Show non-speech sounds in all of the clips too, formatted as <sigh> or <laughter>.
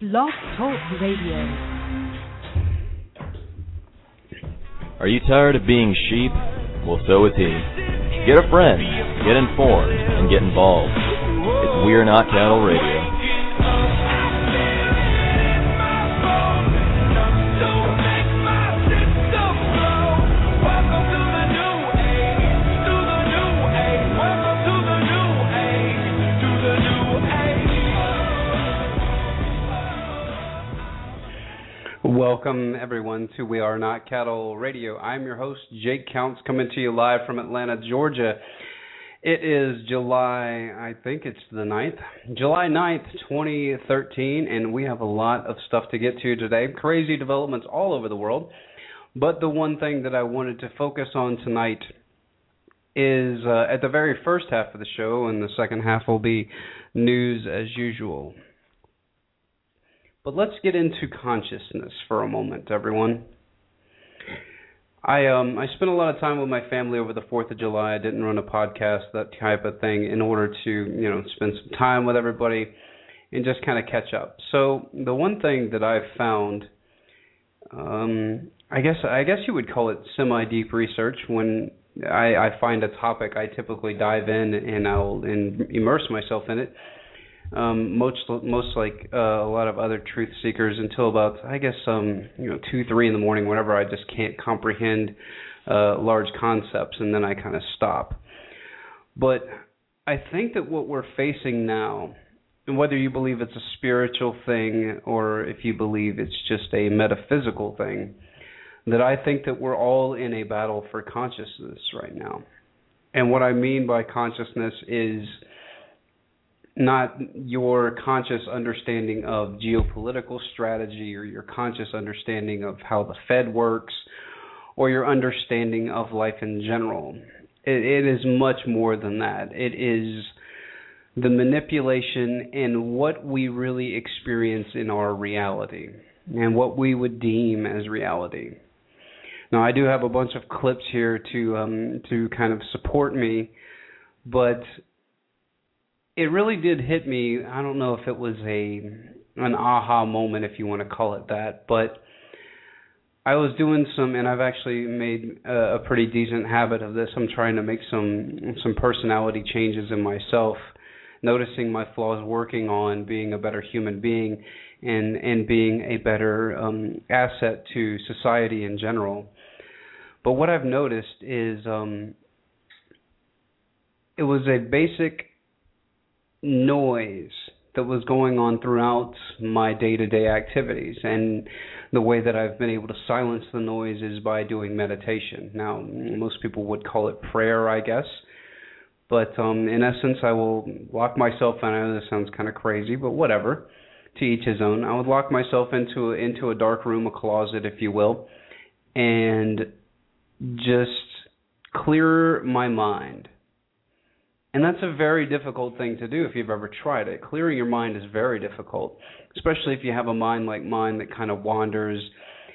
Blog Talk Radio. Are you tired of being sheep? Well, so is he. Get a friend, get informed, and get involved. It's We're Not Cattle Radio. Welcome, everyone, to We Are Not Cattle Radio. I'm your host, Jake Counts, coming to you live from Atlanta, Georgia. It is July, I think it's the 9th, July 9th, 2013, and we have a lot of stuff to get to today. Crazy developments all over the world. But the one thing that I wanted to focus on tonight is uh, at the very first half of the show, and the second half will be news as usual. But let's get into consciousness for a moment, everyone. I um I spent a lot of time with my family over the 4th of July. I didn't run a podcast, that type of thing in order to, you know, spend some time with everybody and just kind of catch up. So, the one thing that I've found um I guess I guess you would call it semi deep research when I, I find a topic I typically dive in and I'll and immerse myself in it um, most most like uh, a lot of other truth seekers until about I guess um, you know two three in the morning whenever I just can't comprehend uh, large concepts and then I kind of stop. But I think that what we're facing now, and whether you believe it's a spiritual thing or if you believe it's just a metaphysical thing, that I think that we're all in a battle for consciousness right now. And what I mean by consciousness is not your conscious understanding of geopolitical strategy or your conscious understanding of how the Fed works or your understanding of life in general. It, it is much more than that. It is the manipulation and what we really experience in our reality and what we would deem as reality. Now, I do have a bunch of clips here to um, to kind of support me, but it really did hit me. I don't know if it was a an aha moment, if you want to call it that, but I was doing some, and I've actually made a, a pretty decent habit of this. I'm trying to make some some personality changes in myself, noticing my flaws, working on being a better human being, and and being a better um, asset to society in general. But what I've noticed is um, it was a basic noise that was going on throughout my day-to-day activities and the way that I've been able to silence the noise is by doing meditation. Now, most people would call it prayer, I guess. But um in essence, I will lock myself in. I know this sounds kind of crazy, but whatever. To each his own. I would lock myself into a, into a dark room, a closet, if you will, and just clear my mind and that's a very difficult thing to do if you've ever tried it. Clearing your mind is very difficult, especially if you have a mind like mine that kind of wanders.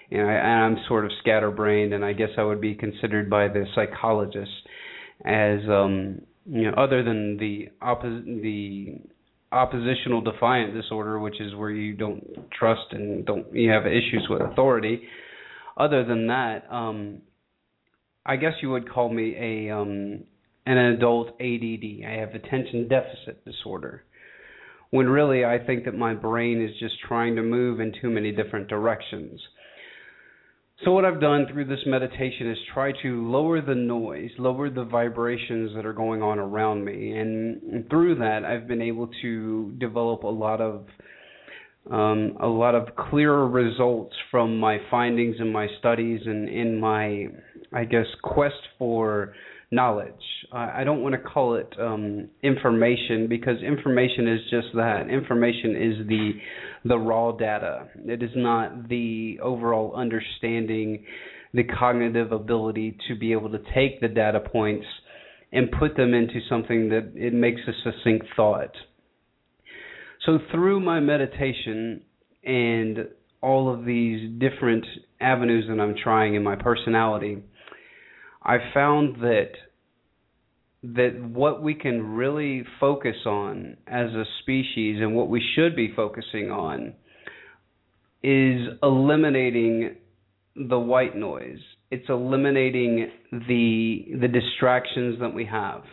And, I, and I'm sort of scatterbrained, and I guess I would be considered by the psychologists as, um, you know, other than the oppos- the oppositional defiant disorder, which is where you don't trust and don't you have issues with authority. Other than that, um, I guess you would call me a um, and an adult ADD. I have attention deficit disorder. When really I think that my brain is just trying to move in too many different directions. So, what I've done through this meditation is try to lower the noise, lower the vibrations that are going on around me. And through that, I've been able to develop a lot of um, a lot of clearer results from my findings in my studies and in my, I guess, quest for knowledge. I, I don't want to call it um, information because information is just that. Information is the the raw data. It is not the overall understanding, the cognitive ability to be able to take the data points and put them into something that it makes a succinct thought. So through my meditation and all of these different avenues that I'm trying in my personality, I found that that what we can really focus on as a species and what we should be focusing on is eliminating the white noise. It's eliminating the the distractions that we have.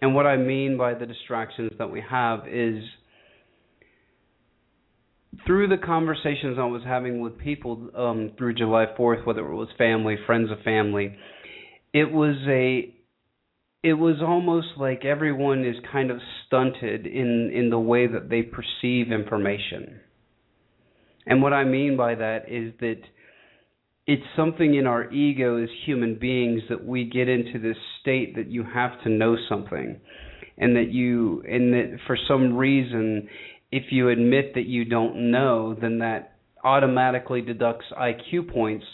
And what I mean by the distractions that we have is through the conversations I was having with people um, through July 4th, whether it was family, friends of family, it was a it was almost like everyone is kind of stunted in in the way that they perceive information. And what I mean by that is that it's something in our ego as human beings that we get into this state that you have to know something and that you and that for some reason if you admit that you don't know then that automatically deducts IQ points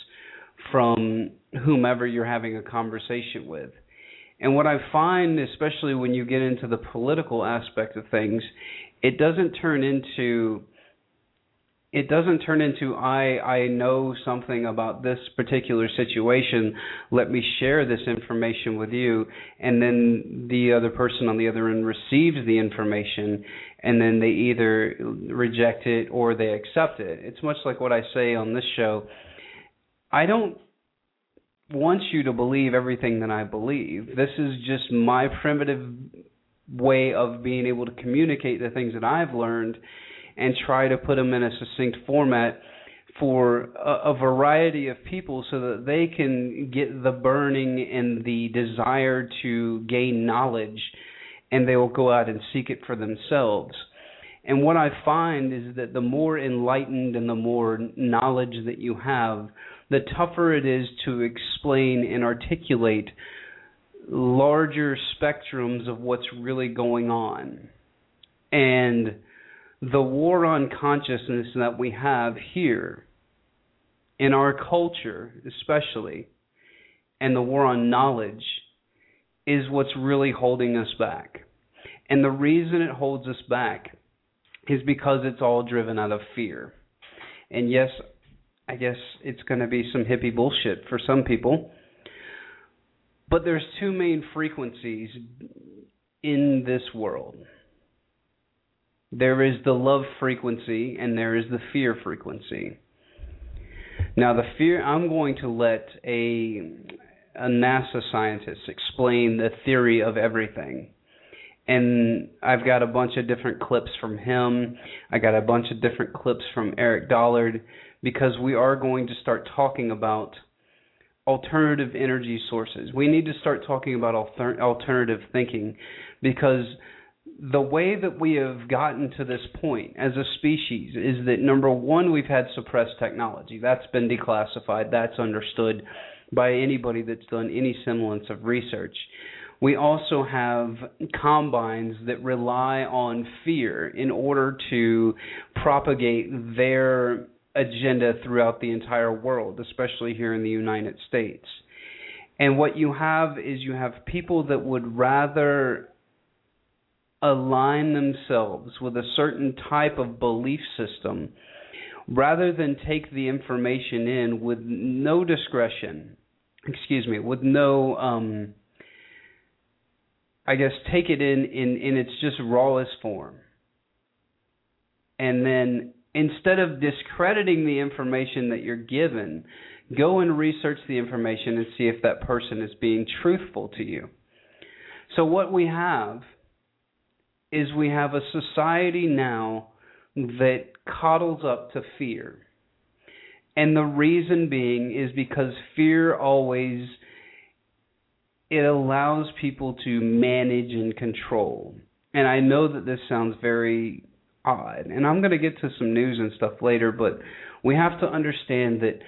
from whomever you're having a conversation with. And what I find especially when you get into the political aspect of things, it doesn't turn into it doesn't turn into I I know something about this particular situation. Let me share this information with you, and then the other person on the other end receives the information, and then they either reject it or they accept it. It's much like what I say on this show. I don't want you to believe everything that I believe. This is just my primitive way of being able to communicate the things that I've learned and try to put them in a succinct format for a, a, variety of people so that they can get the burning and the desire to gain knowledge and they will go out and seek it for themselves. And what I find is that the more enlightened and the more knowledge that you have, the tougher it is to explain and articulate larger spectrums of what's really going on. And the war on consciousness that we have here in our culture, especially, and the war on knowledge is what's really holding us back. And the reason it holds us back is because it's all driven out of fear. And yes, I guess it's going to be some hippie bullshit for some people. But there's two main frequencies in this world there is the love frequency and there is the fear frequency. Now, the fear, I'm going to let a, a NASA scientist explain the theory of everything. And I've got a bunch of different clips from him. I got a bunch of different clips from Eric Dollard because we are going to start talking about alternative energy sources. We need to start talking about alter- alternative thinking because the way that we have gotten to this point as a species is that number one, we've had suppressed technology. That's been declassified. That's understood by anybody that's done any semblance of research. We also have combines that rely on fear in order to propagate their agenda throughout the entire world, especially here in the United States. And what you have is you have people that would rather align themselves with a certain type of belief system rather than take the information in with no discretion excuse me with no um i guess take it in in in its just rawest form and then instead of discrediting the information that you're given go and research the information and see if that person is being truthful to you so what we have is we have a society now that coddles up to fear. And the reason being is because fear always it allows people to manage and control. And I know that this sounds very odd. And I'm going to get to some news and stuff later, but we have to understand that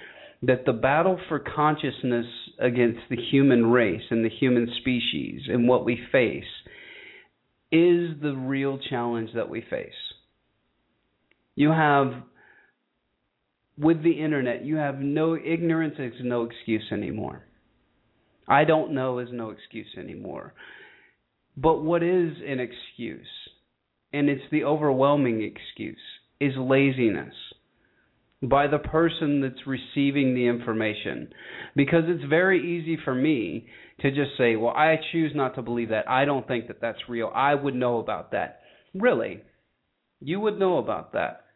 that the battle for consciousness against the human race and the human species and what we face is the real challenge that we face. You have, with the internet, you have no ignorance is no excuse anymore. I don't know is no excuse anymore. But what is an excuse? And it's the overwhelming excuse is laziness by the person that's receiving the information. Because it's very easy for me to just say, well, I choose not to believe that. I don't think that that's real. I would know about that. Really? You would know about that.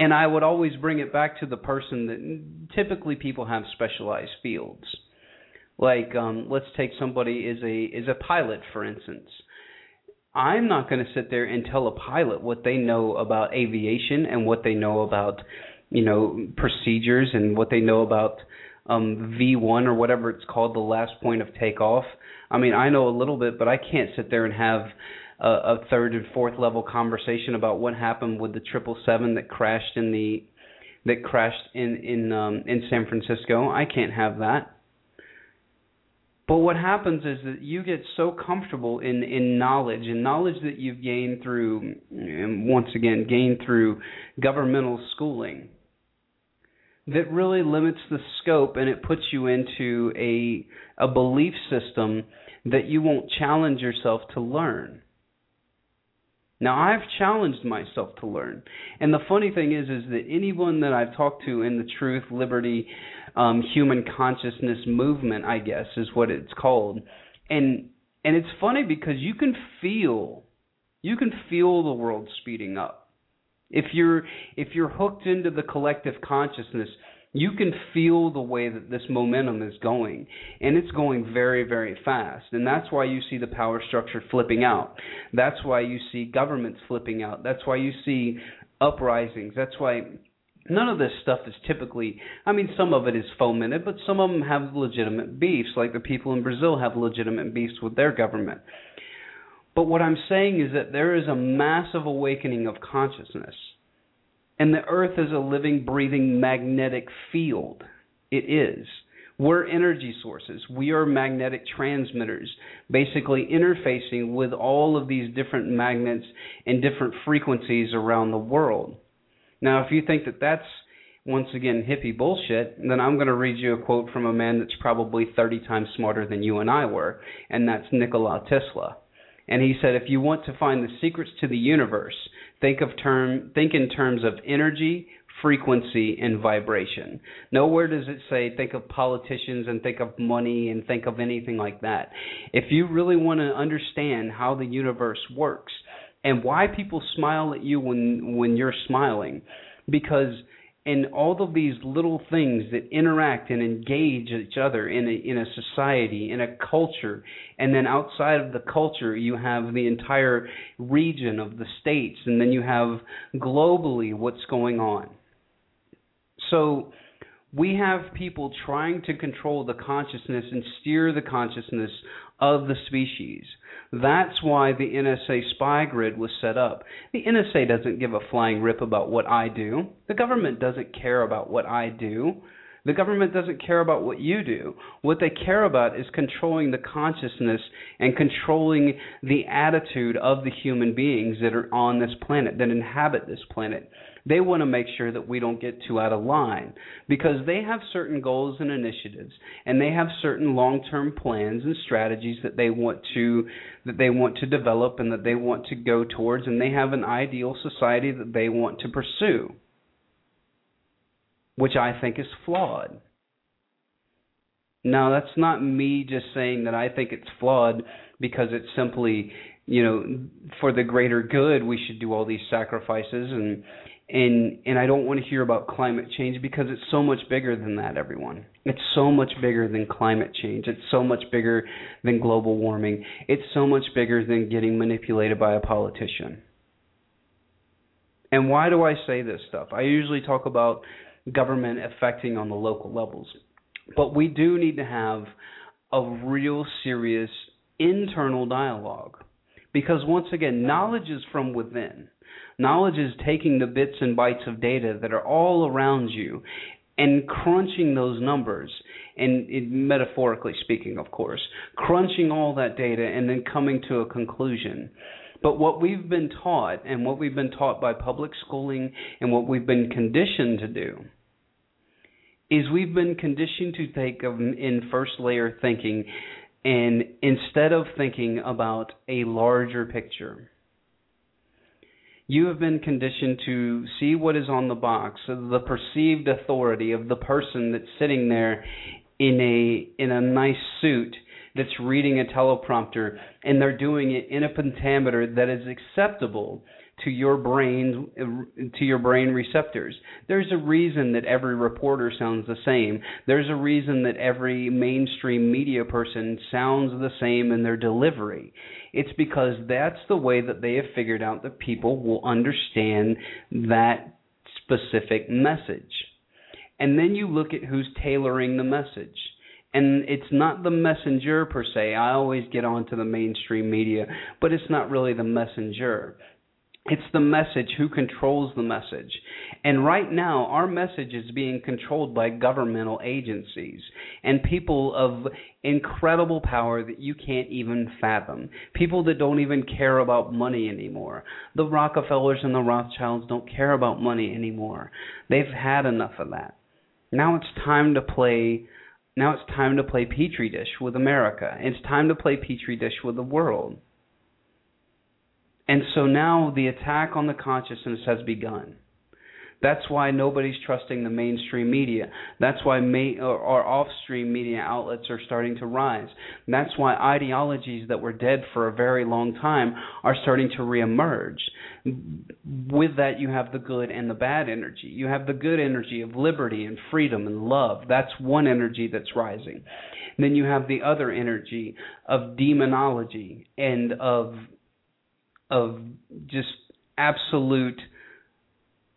And I would always bring it back to the person that typically people have specialized fields. Like um, let's take somebody is a is a pilot for instance. I'm not going to sit there and tell a pilot what they know about aviation and what they know about you know procedures and what they know about um, V1 or whatever it's called, the last point of takeoff. I mean, I know a little bit, but I can't sit there and have a, a third and fourth level conversation about what happened with the triple seven that crashed in the that crashed in in um, in San Francisco. I can't have that. But what happens is that you get so comfortable in in knowledge and knowledge that you've gained through, and once again, gained through governmental schooling that really limits the scope and it puts you into a a belief system that you won't challenge yourself to learn. Now I've challenged myself to learn. And the funny thing is is that anyone that I've talked to in the truth, liberty, um, human consciousness movement, I guess is what it's called. And and it's funny because you can feel you can feel the world speeding up if you're if you're hooked into the collective consciousness, you can feel the way that this momentum is going and it's going very very fast. And that's why you see the power structure flipping out. That's why you see governments flipping out. That's why you see uprisings. That's why none of this stuff is typically i mean some of it is fomented but some of them have legitimate beefs like the people in brazil have legitimate beefs with their government. But what I'm saying is that there is a massive awakening of consciousness. And the earth is a living, breathing magnetic field. It is. We're energy sources. We are magnetic transmitters, basically interfacing with all of these different magnets and different frequencies around the world. Now, if you think that that's once again hippie bullshit, then I'm going to read you a quote from a man that's probably 30 times smarter than you and I were, and that's Nikola Tesla. And he said, if you want to find the secrets to the universe, think of term think in terms of energy, frequency, and vibration. Nowhere does it say think of politicians and think of money and think of anything like that. If you really want to understand how the universe works and why people smile at you when when you're smiling, because and all of these little things that interact and engage each other in a in a society in a culture. And then outside of the culture you have the entire region of the states and then you have globally what's going on. So we have people trying to control the consciousness and steer the consciousness of the species that's why the NSA spy grid was set up. The NSA doesn't give a flying rip about what I do. The government doesn't care about what I do. The government doesn't care about what you do. What they care about is controlling the consciousness and controlling the attitude of the human beings that are on this planet, that inhabit this planet. They want to make sure that we don't get too out of line because they have certain goals and initiatives and they have certain long-term plans and strategies that they want to that they want to develop and that they want to go towards and they have an ideal society that they want to pursue which I think is flawed. Now, that's not me just saying that I think it's flawed because it's simply, you know, for the greater good we should do all these sacrifices and and and I don't want to hear about climate change because it's so much bigger than that everyone. It's so much bigger than climate change. It's so much bigger than global warming. It's so much bigger than getting manipulated by a politician. And why do I say this stuff? I usually talk about government affecting on the local levels. But we do need to have a real serious internal dialogue. Because once again, knowledge is from within. Knowledge is taking the bits and bytes of data that are all around you and crunching those numbers and it, metaphorically speaking of course crunching all that data and then coming to a conclusion but what we've been taught and what we've been taught by public schooling and what we've been conditioned to do is we've been conditioned to think of in first layer thinking and instead of thinking about a larger picture you have been conditioned to see what is on the box, the perceived authority of the person that's sitting there in a in a nice suit that's reading a teleprompter and they're doing it in a pentameter that is acceptable to your brain to your brain receptors. There's a reason that every reporter sounds the same. There's a reason that every mainstream media person sounds the same in their delivery. It's because that's the way that they have figured out that people will understand that specific message. And then you look at who's tailoring the message and it's not the messenger per se. I always get onto the mainstream media, but it's not really the messenger. It's the message, who controls the message. And right now, our message is being controlled by governmental agencies and people of incredible power that you can't even fathom. People that don't even care about money anymore. The Rockefellers and the Rothschilds don't care about money anymore. They've had enough of that. Now it's time to play now it's time to play Petri dish with America. It's time to play Petri dish with the world. And so now the attack on the consciousness has begun. That's why nobody's trusting the mainstream media. That's why ma- our off-stream media outlets are starting to rise. That's why ideologies that were dead for a very long time are starting to reemerge. With that, you have the good and the bad energy. You have the good energy of liberty and freedom and love. That's one energy that's rising. Then you have the other energy of demonology and of of just absolute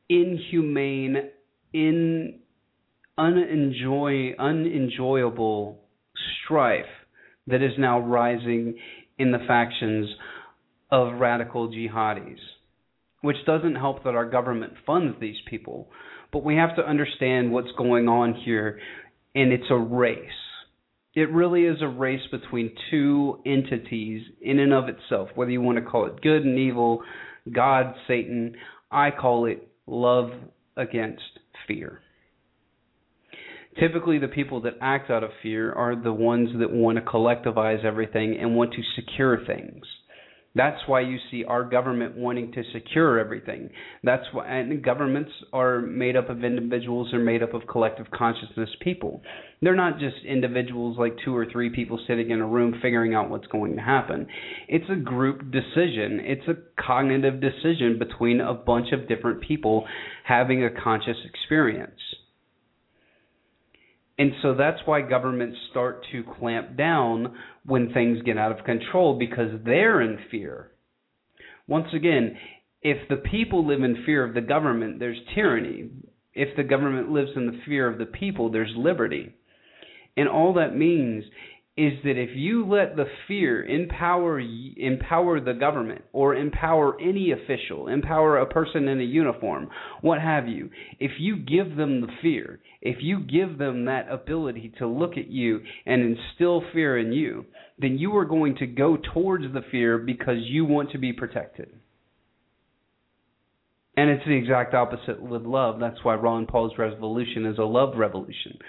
inhumane, in unenjoy unenjoyable strife that is now rising in the factions of radical jihadis, which doesn't help that our government funds these people. But we have to understand what's going on here, and it's a race. It really is a race between two entities in and of itself, whether you want to call it good and evil, God, Satan. I call it love against fear. Typically, the people that act out of fear are the ones that want to collectivize everything and want to secure things. That's why you see our government wanting to secure everything. That's why and governments are made up of individuals they're made up of collective consciousness people. They're not just individuals like two or three people sitting in a room figuring out what's going to happen. It's a group decision. It's a cognitive decision between a bunch of different people having a conscious experience. And so that's why governments start to clamp down when things get out of control because they're in fear. Once again, if the people live in fear of the government, there's tyranny. If the government lives in the fear of the people, there's liberty. And all that means is that if you let the fear empower empower the government or empower any official, empower a person in a uniform, what have you, if you give them the fear, if you give them that ability to look at you and instill fear in you, then you are going to go towards the fear because you want to be protected. And it's the exact opposite with love. That's why Ron Paul's revolution is a love revolution.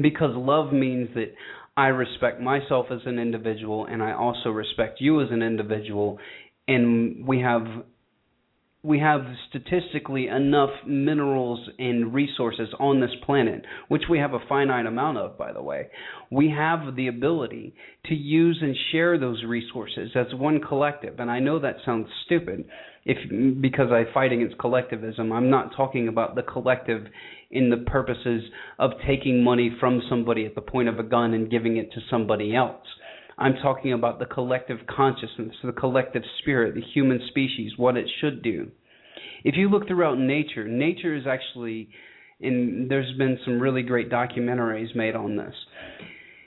Because love means that I respect myself as an individual and I also respect you as an individual and we have we have statistically enough minerals and resources on this planet, which we have a finite amount of, by the way. We have the ability to use and share those resources as one collective. And I know that sounds stupid if because I fight against collectivism. I'm not talking about the collective in the purposes of taking money from somebody at the point of a gun and giving it to somebody else. I'm talking about the collective consciousness, the collective spirit, the human species, what it should do. If you look throughout nature, nature is actually, and there's been some really great documentaries made on this.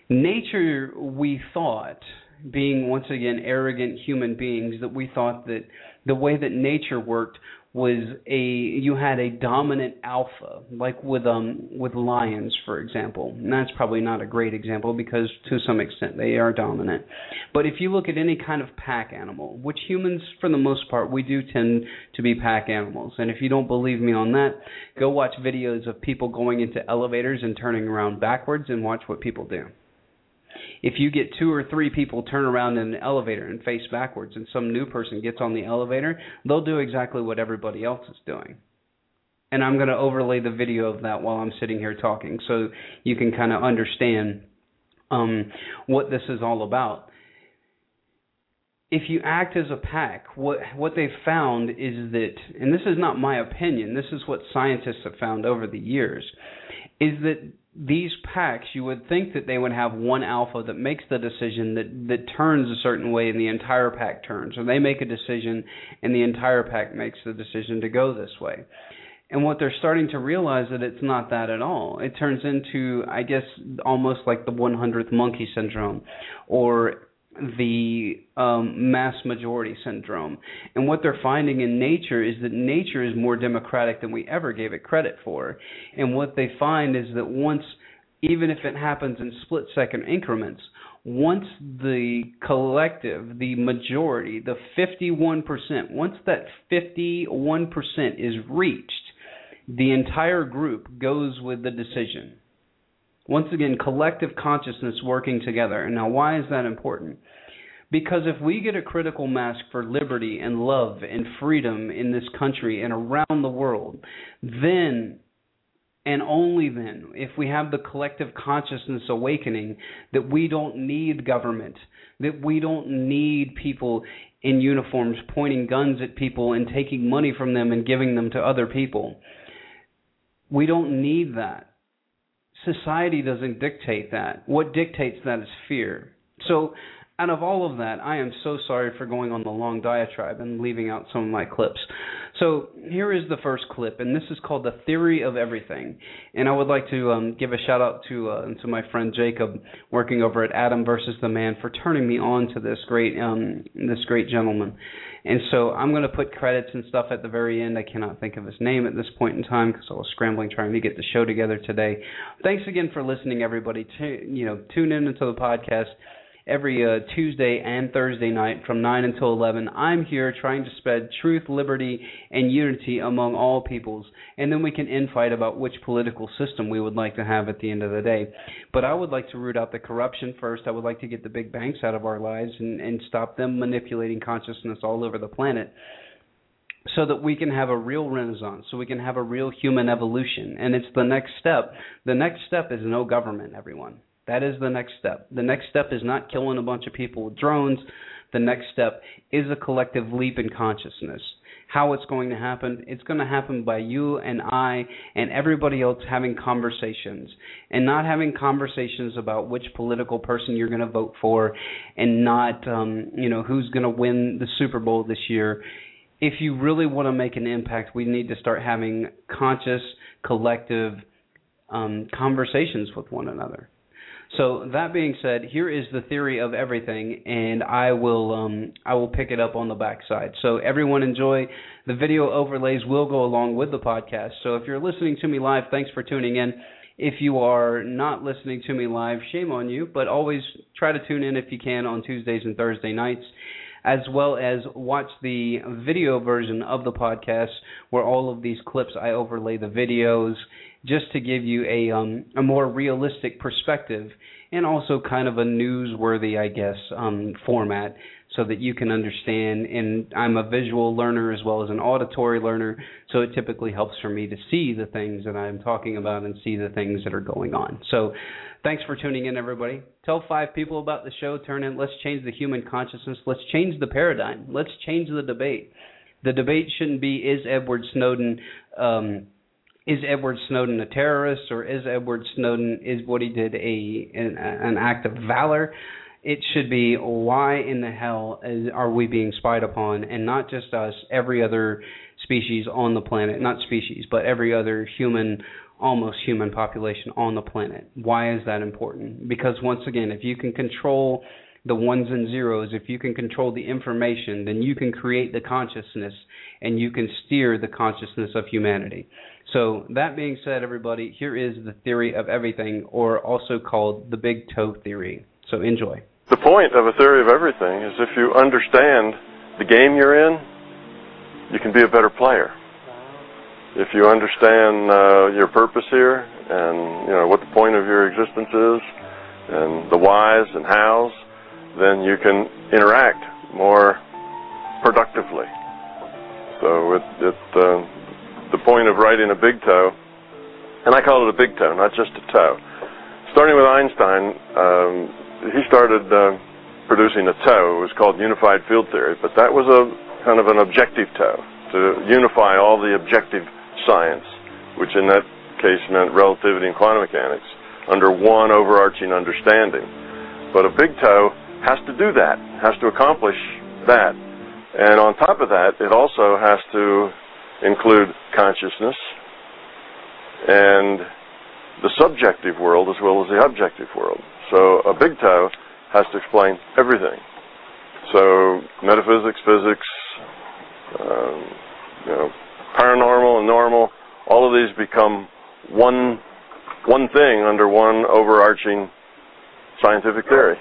Nature, we thought, being once again arrogant human beings, that we thought that the way that nature worked was a you had a dominant alpha like with um with lions for example. And that's probably not a great example because to some extent they are dominant. But if you look at any kind of pack animal which humans for the most part we do tend to be pack animals. And if you don't believe me on that go watch videos of people going into elevators and turning around backwards and watch what people do if you get two or three people turn around in an elevator and face backwards and some new person gets on the elevator, they'll do exactly what everybody else is doing. And I'm going to overlay the video of that while I'm sitting here talking so you can kind of understand um, what this is all about. if you act as a pack, what what they've found is that, and this is not my opinion, this is what scientists have found over the years, is that these packs, you would think that they would have one alpha that makes the decision that that turns a certain way, and the entire pack turns, or they make a decision and the entire pack makes the decision to go this way. And what they're starting to realize that it's not that at all. It turns into, I guess, almost like the 100th monkey syndrome, or the um, mass majority syndrome. And what they're finding in nature is that nature is more democratic than we ever gave it credit for. And what they find is that once, even if it happens in split second increments, once the collective, the majority, the 51%, once that 51% is reached, the entire group goes with the decision. Once again, collective consciousness working together. And now, why is that important? Because if we get a critical mass for liberty and love and freedom in this country and around the world, then and only then, if we have the collective consciousness awakening that we don't need government, that we don't need people in uniforms pointing guns at people and taking money from them and giving them to other people. We don't need that. Society doesn't dictate that. What dictates that is fear. So out of all of that, I am so sorry for going on the long diatribe and leaving out some of my clips. So here is the first clip, and this is called "The Theory of Everything." And I would like to um, give a shout out to uh, to my friend Jacob, working over at Adam versus the Man, for turning me on to this great um, this great gentleman. And so I'm going to put credits and stuff at the very end. I cannot think of his name at this point in time because I was scrambling trying to get the show together today. Thanks again for listening, everybody. T- you know, tune in into the podcast every uh, Tuesday and Thursday night from 9 until 11. I'm here trying to spread truth, liberty, and unity among all peoples, and then we can infight about which political system we would like to have at the end of the day. But I would like to root out the corruption first. I would like to get the big banks out of our lives and, and stop them manipulating consciousness all over the planet so that we can have a real renaissance, so we can have a real human evolution. And it's the next step. The next step is no government, everyone. That is the next step. The next step is not killing a bunch of people with drones. The next step is a collective leap in consciousness. How it's going to happen? It's going to happen by you and I and everybody else having conversations and not having conversations about which political person you're going to vote for and not, um, you know, who's going to win the Super Bowl this year. If you really want to make an impact, we need to start having conscious, collective um, conversations with one another. So that being said, here is the theory of everything, and I will um, I will pick it up on the backside. So everyone enjoy. The video overlays will go along with the podcast. So if you're listening to me live, thanks for tuning in. If you are not listening to me live, shame on you, but always try to tune in if you can on Tuesdays and Thursday nights as well as watch the video version of the podcast where all of these clips I overlay the videos just to give you a um, a more realistic perspective and also kind of a newsworthy, I guess, um, format so that you can understand. And I'm a visual learner as well as an auditory learner, so it typically helps for me to see the things that I'm talking about and see the things that are going on. So, thanks for tuning in, everybody. Tell five people about the show. Turn in. Let's change the human consciousness. Let's change the paradigm. Let's change the debate. The debate shouldn't be is Edward Snowden. Um, is Edward Snowden a terrorist or is Edward Snowden is what he did a an, an act of valor? It should be why in the hell is, are we being spied upon, and not just us, every other species on the planet, not species, but every other human, almost human population on the planet. Why is that important? Because once again, if you can control the ones and zeros, if you can control the information, then you can create the consciousness and you can steer the consciousness of humanity. So, that being said, everybody, here is the theory of everything, or also called the big toe theory. So, enjoy. The point of a theory of everything is if you understand the game you're in, you can be a better player. If you understand uh, your purpose here and you know what the point of your existence is and the whys and hows, then you can interact more productively. So it, it uh, the point of writing a big toe, and I call it a big toe, not just a toe. Starting with Einstein, um, he started uh, producing a toe. It was called unified field theory, but that was a kind of an objective toe to unify all the objective science, which in that case meant relativity and quantum mechanics, under one overarching understanding. But a big toe has to do that, has to accomplish that. And on top of that, it also has to include consciousness and the subjective world as well as the objective world. So a big toe has to explain everything. So metaphysics, physics, um, you know, paranormal and normal, all of these become one one thing under one overarching scientific theory.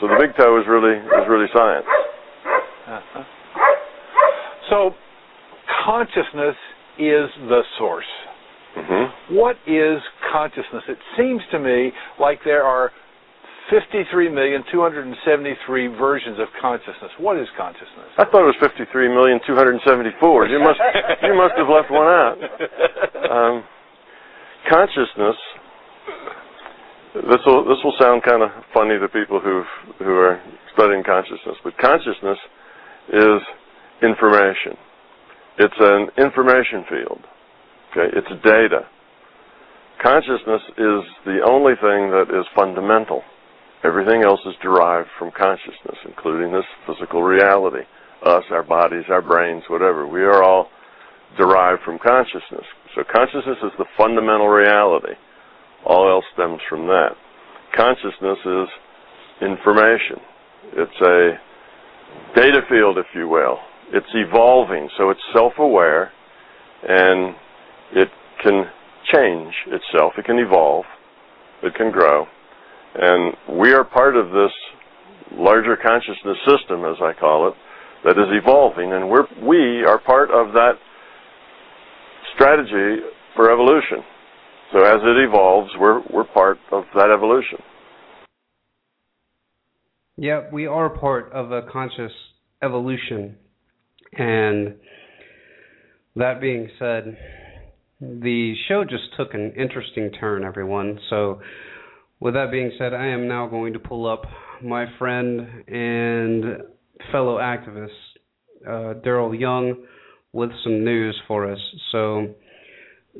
So the big toe is really is really science. Uh-huh. So consciousness is the source. Mm-hmm. What is consciousness? It seems to me like there are 53,273 versions of consciousness. What is consciousness? I thought it was 53,274. You must <laughs> you must have left one out. Um, consciousness. This will this will sound kind of funny to people who who are studying consciousness, but consciousness is information. It's an information field. Okay, it's data. Consciousness is the only thing that is fundamental. Everything else is derived from consciousness, including this physical reality. Us, our bodies, our brains, whatever. We are all derived from consciousness. So consciousness is the fundamental reality. All else stems from that. Consciousness is information. It's a data field, if you will. It's evolving, so it's self-aware, and it can change itself. It can evolve. It can grow. And we are part of this larger consciousness system, as I call it, that is evolving, and we're, we are part of that strategy for evolution. So as it evolves, we're, we're part of that evolution. Yeah, we are part of a conscious evolution. And that being said, the show just took an interesting turn, everyone. So, with that being said, I am now going to pull up my friend and fellow activist, uh, Daryl Young, with some news for us. So,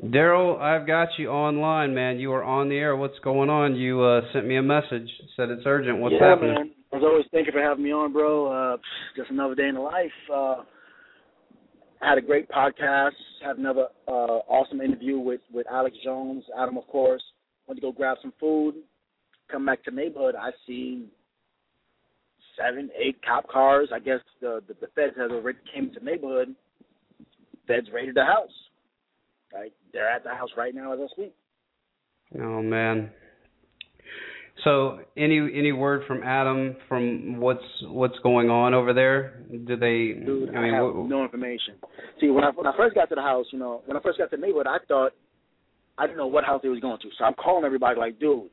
Daryl, I've got you online, man. You are on the air. What's going on? You uh, sent me a message, said it's urgent. What's yeah, happening? man. As always, thank you for having me on, bro. Uh, just another day in the life. Uh, had a great podcast. Had another uh, awesome interview with with Alex Jones, Adam, of course. Went to go grab some food. Come back to neighborhood. I see seven, eight cop cars. I guess the the, the feds have already came to neighborhood. Feds raided the house. Right, they're at the house right now as I speak. Oh man. So any any word from Adam from what's what's going on over there? Do they? Dude, I mean, have what, no information. See, when I when I first got to the house, you know, when I first got to the neighborhood, I thought I didn't know what house they was going to. So I'm calling everybody like, dude,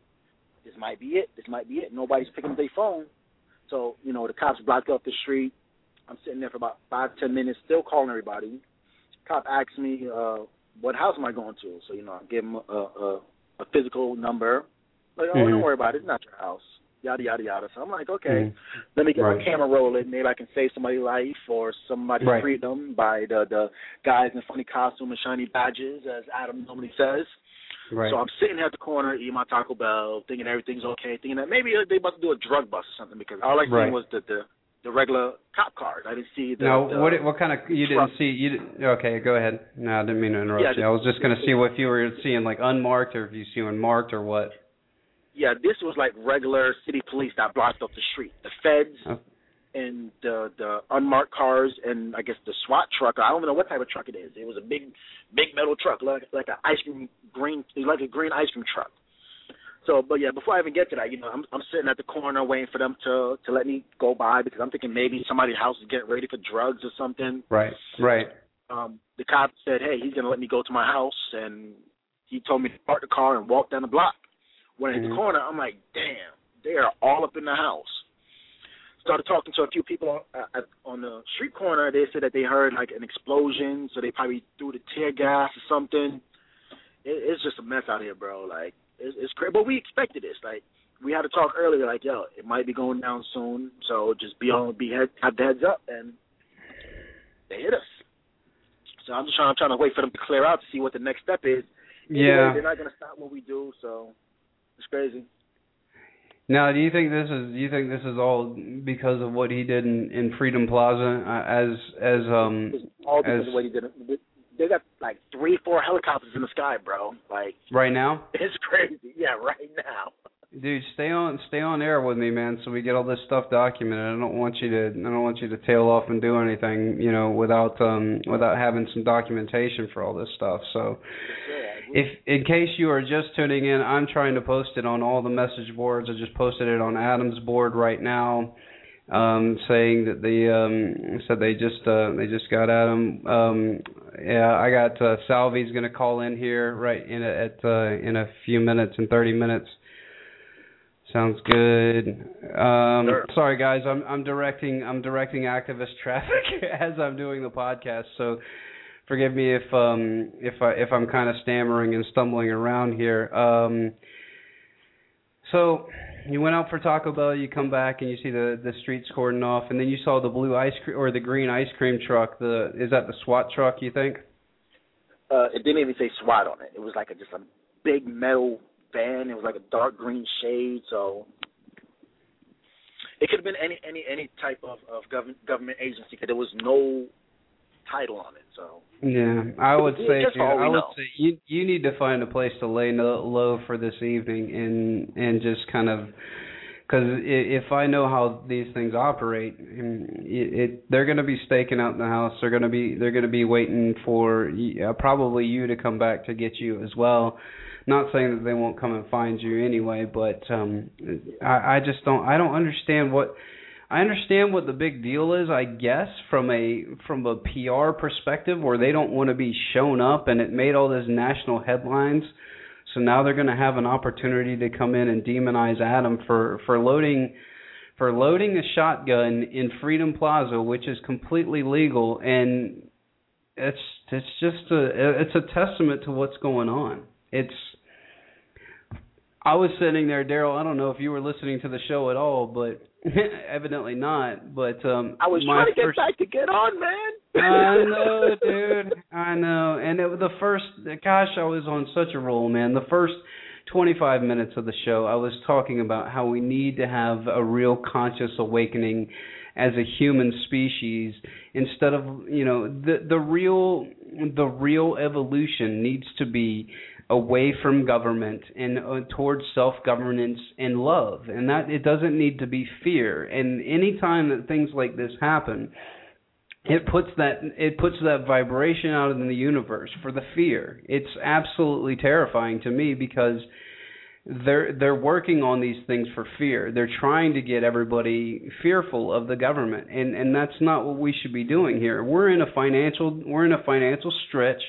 this might be it. This might be it. Nobody's picking up their phone. So you know, the cops blocked off the street. I'm sitting there for about five ten minutes, still calling everybody. Cop asks me, uh, "What house am I going to?" So you know, I give him a a, a physical number. Like, oh, Mhm. don't worry about it. It's not your house. Yada yada yada. So I'm like, okay, Mhm. let me get Right. my camera rolling. Maybe I can save somebody's life or somebody's Right. freedom by the the guys in funny costume and shiny badges, as Adam normally says. right. So I'm sitting here at the corner eating my Taco Bell, thinking everything's okay, thinking that maybe they about to do a drug bust or something because all I seen Right. was the, the the regular cop cars. I didn't see the. now, the what what kind of you didn't see? You didn't, okay? Go ahead. No, I didn't mean to interrupt Yeah, you. I was just going to see if you were seeing like unmarked or if you seeing marked or what. Yeah, this was like regular city police that blocked off the street. The feds Oh. and the the unmarked cars and I guess the SWAT truck. I don't even know what type of truck it is. It was a big big metal truck, like like an ice cream green, like a green ice cream truck. So, but yeah, before I even get to that, you know, I'm I'm sitting at the corner waiting for them to to let me go by because I'm thinking maybe somebody's house is getting ready for drugs or something. Right. Right. Um, the cop said, "Hey, he's gonna let me go to my house," and he told me to park the car and walk down the block. When I hit Mhm. the corner, I'm like, "Damn, they are all up in the house." Started talking to a few people on, uh, on the street corner. They said that they heard like an explosion, so they probably threw the tear gas or something. It, it's just a mess out here, bro. Like it's, it's crazy, but we expected this. Like we had to talk earlier, like, yo, it might be going down soon, so just be on, be head, have the heads up, and they hit us. So I'm just trying, I'm trying to wait for them to clear out to see what the next step is. Anyway, Yeah. they're not gonna stop what we do, so it's crazy. Now, do you think this is do you think this is all because of what he did in, in Freedom Plaza uh, as as um It's all because as- of what he did. They got like three, four helicopters in the sky, bro. Like right now? <laughs> it's crazy. Yeah, right now. Dude, stay on stay on air with me, man, so we get all this stuff documented. I don't want you to I don't want you to tail off and do anything, you know, without um without having some documentation for all this stuff. So if in case you are just tuning in, I'm trying to post it on all the message boards. I just posted it on Adam's board right now. Um saying that the um said they just uh they just got Adam um yeah, I got uh Salvi's going to call in here right in a, at uh in a few minutes in 30 minutes. Sounds good. Um, Sure. sorry guys, I'm I'm directing I'm directing activist <laughs> traffic as I'm doing the podcast, so forgive me if um if I if I'm kind of stammering and stumbling around here. Um, so you went out for Taco Bell, you come back and you see the the streets cordoned off, and then you saw the blue ice cream or the green ice cream truck. The is that the SWAT truck? You think? Uh, it didn't even say SWAT on it. It was like a, just a big metal van. It was like a dark green shade, so it could have been any any any type of of government government agency because there was no title on it. So Yeah, I would say, dude, I would know. say you you need to find a place to lay no, low for this evening and and just kind of because if I know how these things operate, it, it they're going to be staking out in the house. They're going to be they're going to be waiting for uh, probably you to come back to get you as well. Not saying that they won't come and find you anyway, but um I, I just don't I don't understand what I understand what the big deal is, I guess, from a from a PR perspective where they don't want to be shown up and it made all those national headlines. So now they're going to have an opportunity to come in and demonize Adam for for loading for loading a shotgun in Freedom Plaza, which is completely legal and it's it's just a it's a testament to what's going on. It's I was sitting there, Daryl. I don't know if you were listening to the show at all, but <laughs> evidently not. But um, I was trying to get first, back to get on, man. I <laughs> know, dude. I know. And it was the first. Gosh, I was on such a roll, man. The first 25 minutes of the show, I was talking about how we need to have a real conscious awakening as a human species instead of you know the the real the real evolution needs to be away from government and uh, towards self governance and love. And that it doesn't need to be fear. And any time that things like this happen it puts that it puts that vibration out in the universe for the fear. It's absolutely terrifying to me because they're they're working on these things for fear. They're trying to get everybody fearful of the government. And and that's not what we should be doing here. We're in a financial we're in a financial stretch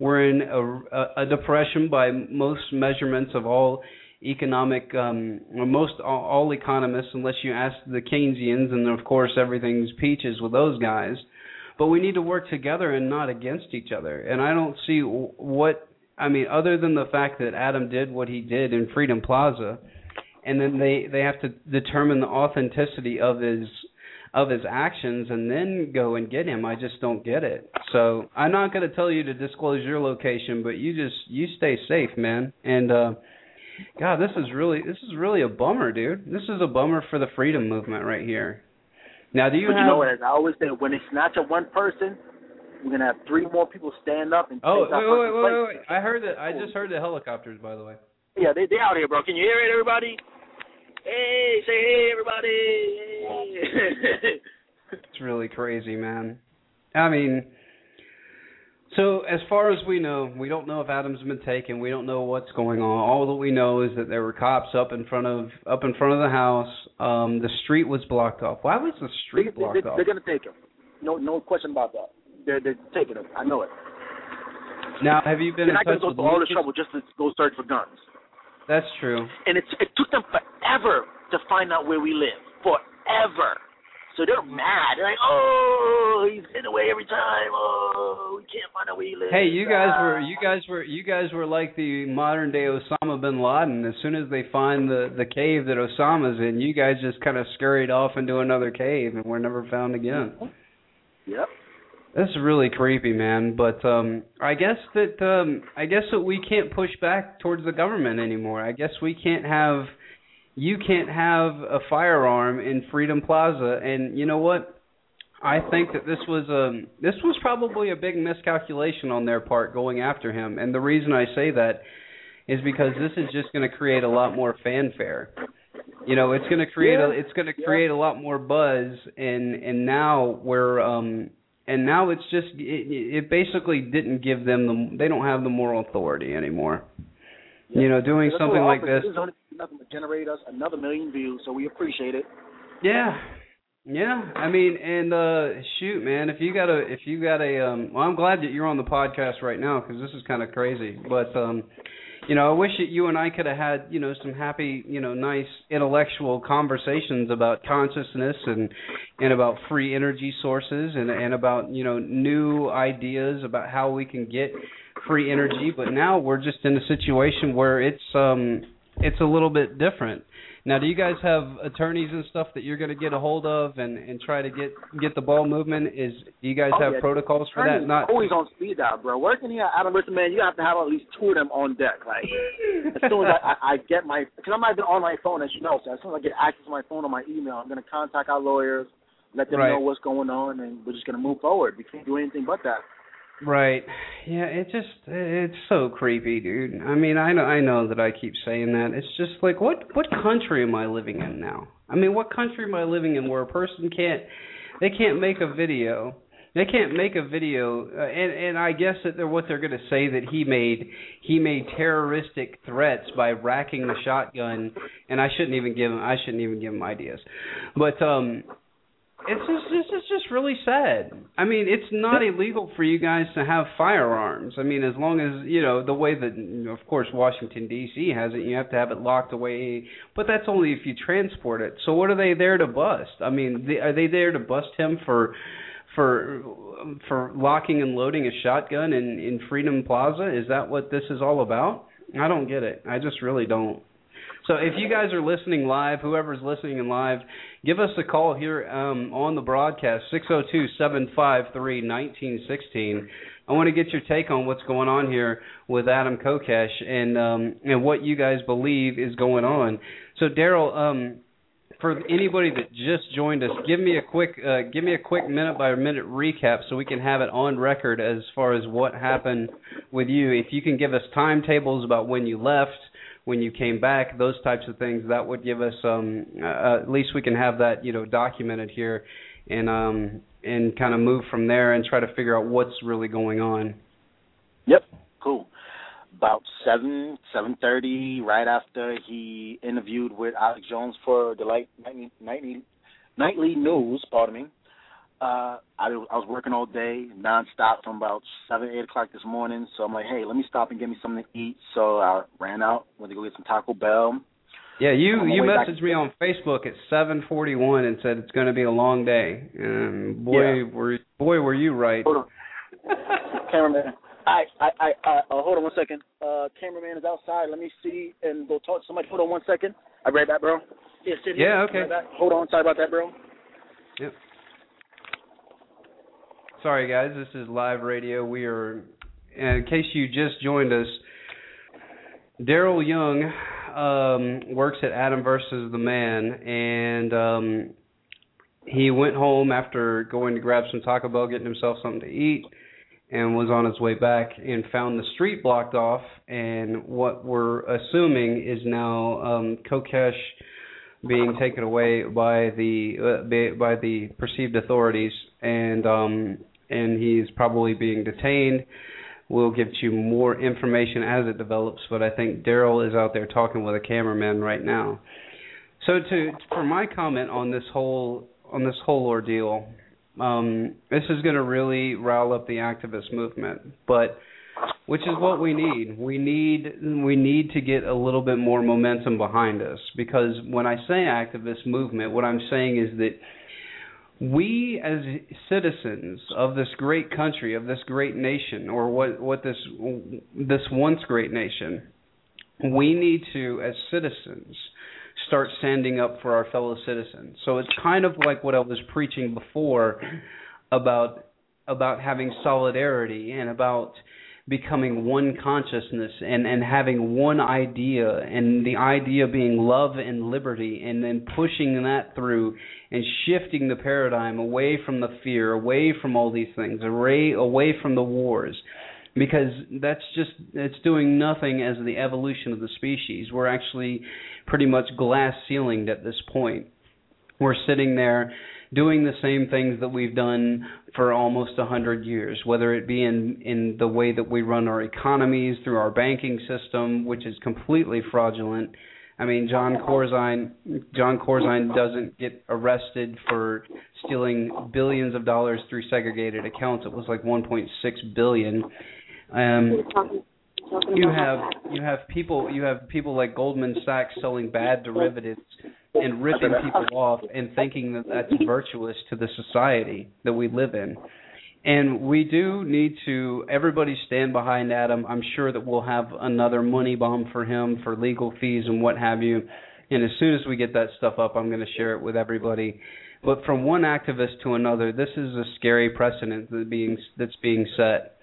we're in a, a, depression by most measurements of all economic um most all, all economists unless you ask the Keynesians and of course everything's peaches with those guys but we need to work together and not against each other and I don't see what I mean other than the fact that Adam did what he did in Freedom Plaza and then they they have to determine the authenticity of his of his actions and then go and get him. I just don't get it. So I'm not going to tell you to disclose your location, but you just you stay safe, man. And uh God, this is really this is really a bummer, dude. This is a bummer for the freedom movement right here. Now, do you have? you know what? As I always say, when it's not to one person, we're gonna have three more people stand up and oh, wait, wait, wait, wait, wait! I heard that. I just heard the helicopters, by the way. Yeah, they they out here, bro. Can you hear it, everybody? Hey, say hey, everybody. Hey. It's really crazy, man. I mean, so as far as we know, we don't know if Adam's been taken. We don't know what's going on. All that we know is that there were cops up in front of up in front of the house. Um, the street was blocked off. Why was the they, street they, blocked they, off? they're gonna take him. No, no question about that. They're they're taking him. I know it. Now, have you been They're in not gonna go through all Lucas? trouble just to go search for guns. That's true. And it it took them forever to find out where we live. Forever. So they're mad. They're like, "Oh, he's getting away every time. Oh, we can't find out where he lives." Hey, you guys Ah. were you guys were you guys were like the modern day Osama bin Laden. As soon as they find the the cave that Osama's in, you guys just kind of scurried off into another cave and were never found again. Yep. That's really creepy, man. But um I guess that um I guess that we can't push back towards the government anymore. I guess we can't have you can't have a firearm in Freedom Plaza and you know what? I think that this was a this was probably a big miscalculation on their part going after him. And the reason I say that is because this is just going to create a lot more fanfare. You know, it's going to create a it's going to Yeah. create a lot more buzz and and now we're um and now it's just it, it basically didn't give them the they don't have the moral authority anymore. You know, doing something like this. Nothing but generate us another million views, so we appreciate it. Yeah. Yeah. I mean, and uh shoot, man, if you got a if you got a um well, I'm glad that you're on the podcast right now cuz this is kind of crazy. But um you know, I wish that you and I could have had, you know, some happy, you know, nice intellectual conversations about consciousness and and about free energy sources and and about, you know, new ideas about how we can get free energy, but now we're just in a situation where it's um it's a little bit different. Now, do you guys have attorneys and stuff that you're going to get a hold of and and try to get get the ball moving? Is do you guys Oh, have yeah. protocols for that? Not always on speed dial, bro. Working here, Adam Richard, man, you have to have at least two of them on deck. Like as soon as I, I, I get my, because I'm not even on my phone, as you know. So as soon as I get access to my phone or my email, I'm gonna contact our lawyers, let them Right. know what's going on, and we're just gonna move forward. We can't do anything but that. Right. Yeah, it just it's so creepy, dude. I mean, I know I know that I keep saying that. It's just like what what country am I living in now? I mean, what country am I living in where a person can't they can't make a video they can't make a video uh, and and I guess that they're what they're going to say that he made he made terroristic threats by racking the shotgun and I shouldn't even give him I shouldn't even give him ideas. But um it's just this is just really sad. I mean, it's not illegal for you guys to have firearms. I mean, as long as you know the way that, of course, Washington D.C. has it, you have to have it locked away. But that's only if you transport it. So what are they there to bust? I mean, they, are they there to bust him for for for locking and loading a shotgun in in Freedom Plaza? Is that what this is all about? I don't get it. I just really don't. So if you guys are listening live, whoever's listening in live, give us a call here um, on the broadcast, 602-753-1916. I want to get your take on what's going on here with Adam Kokesh and um, and what you guys believe is going on. So Daryl, um, for anybody that just joined us, give me a quick uh, give me a quick minute by minute recap so we can have it on record as far as what happened with you. If you can give us timetables about when you left, when you came back, those types of things, that would give us um uh, at least we can have that, you know, documented here and um and kind of move from there and try to figure out what's really going on. Yep. Cool. About seven, seven thirty, right after he interviewed with Alex Jones for the light nightly nightly, nightly news. Pardon me. Uh, I, was- I was working all day, nonstop, from about seven, eight o'clock this morning. So I'm like, hey, let me stop and get me something to eat. So I ran out, went to go get some Taco Bell. Yeah, you you way back- messaged me on Facebook at 7:41 and said it's going to be a long day. And boy, Yeah. were boy were you right. Hold on, <laughs> cameraman. I, I, I, I uh, hold on one second. Uh, cameraman is outside. Let me see and go talk to somebody. Hold on one second. I read that, bro. Yeah, sit here. Yeah, okay. Right back. Hold on. Sorry about that, bro. Yep. Sorry, guys. This is live radio. We are, in case you just joined us, Daryl Young um, works at Adam versus the Man, and um, he went home after going to grab some Taco Bell, getting himself something to eat, and was on his way back and found the street blocked off. And what we're assuming is now um, Kokesh being taken away by the uh, by- the perceived authorities, and um, and he's probably being detained. We'll give you more information as it develops, but I think Daryl is out there talking with a cameraman right now. So to for my comment on this whole on this whole ordeal, um, this is going to really rile up the activist movement, but which is what we need. We need we need to get a little bit more momentum behind us because when I say activist movement, what I'm saying is that we as citizens of this great country, of this great nation, or what what this this once great nation, we need to as citizens start standing up for our fellow citizens. So it's kind of like what I was preaching before about about having solidarity and about becoming one consciousness and and having one idea and the idea being love and liberty and then pushing that through and shifting the paradigm away from the fear away from all these things away away from the wars. Because that's just it's doing nothing as the evolution of the species. We're actually pretty much glass ceilinged at this point. We're sitting there doing the same things that we've done for almost a hundred years, whether it be in in the way that we run our economies through our banking system, which is completely fraudulent. I mean, John Corzine John Corzine doesn't get arrested for stealing billions of dollars through segregated accounts. It was like 1.6 billion. Um, you have you have people you have people like Goldman Sachs selling bad derivatives and ripping people off and thinking that that's virtuous to the society that we live in. And we do need to everybody stand behind Adam. I'm sure that we'll have another money bomb for him for legal fees and what have you. And as soon as we get that stuff up, I'm going to share it with everybody. But from one activist to another, this is a scary precedent that being that's being set.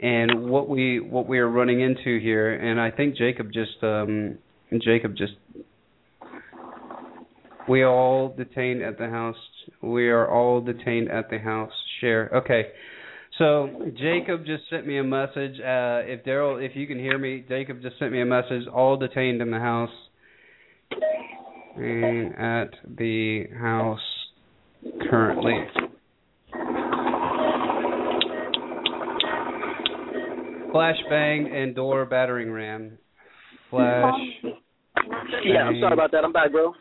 And what we what we are running into here, and I think Jacob just um, Jacob just we are all detained at the house. We are all detained at the house. Share. Okay. So Jacob just sent me a message. Uh, if Daryl, if you can hear me, Jacob just sent me a message. All detained in the house. And at the house currently. Flash banged and door battering ram. Flash. Yeah, I'm sorry about that. I'm back, bro.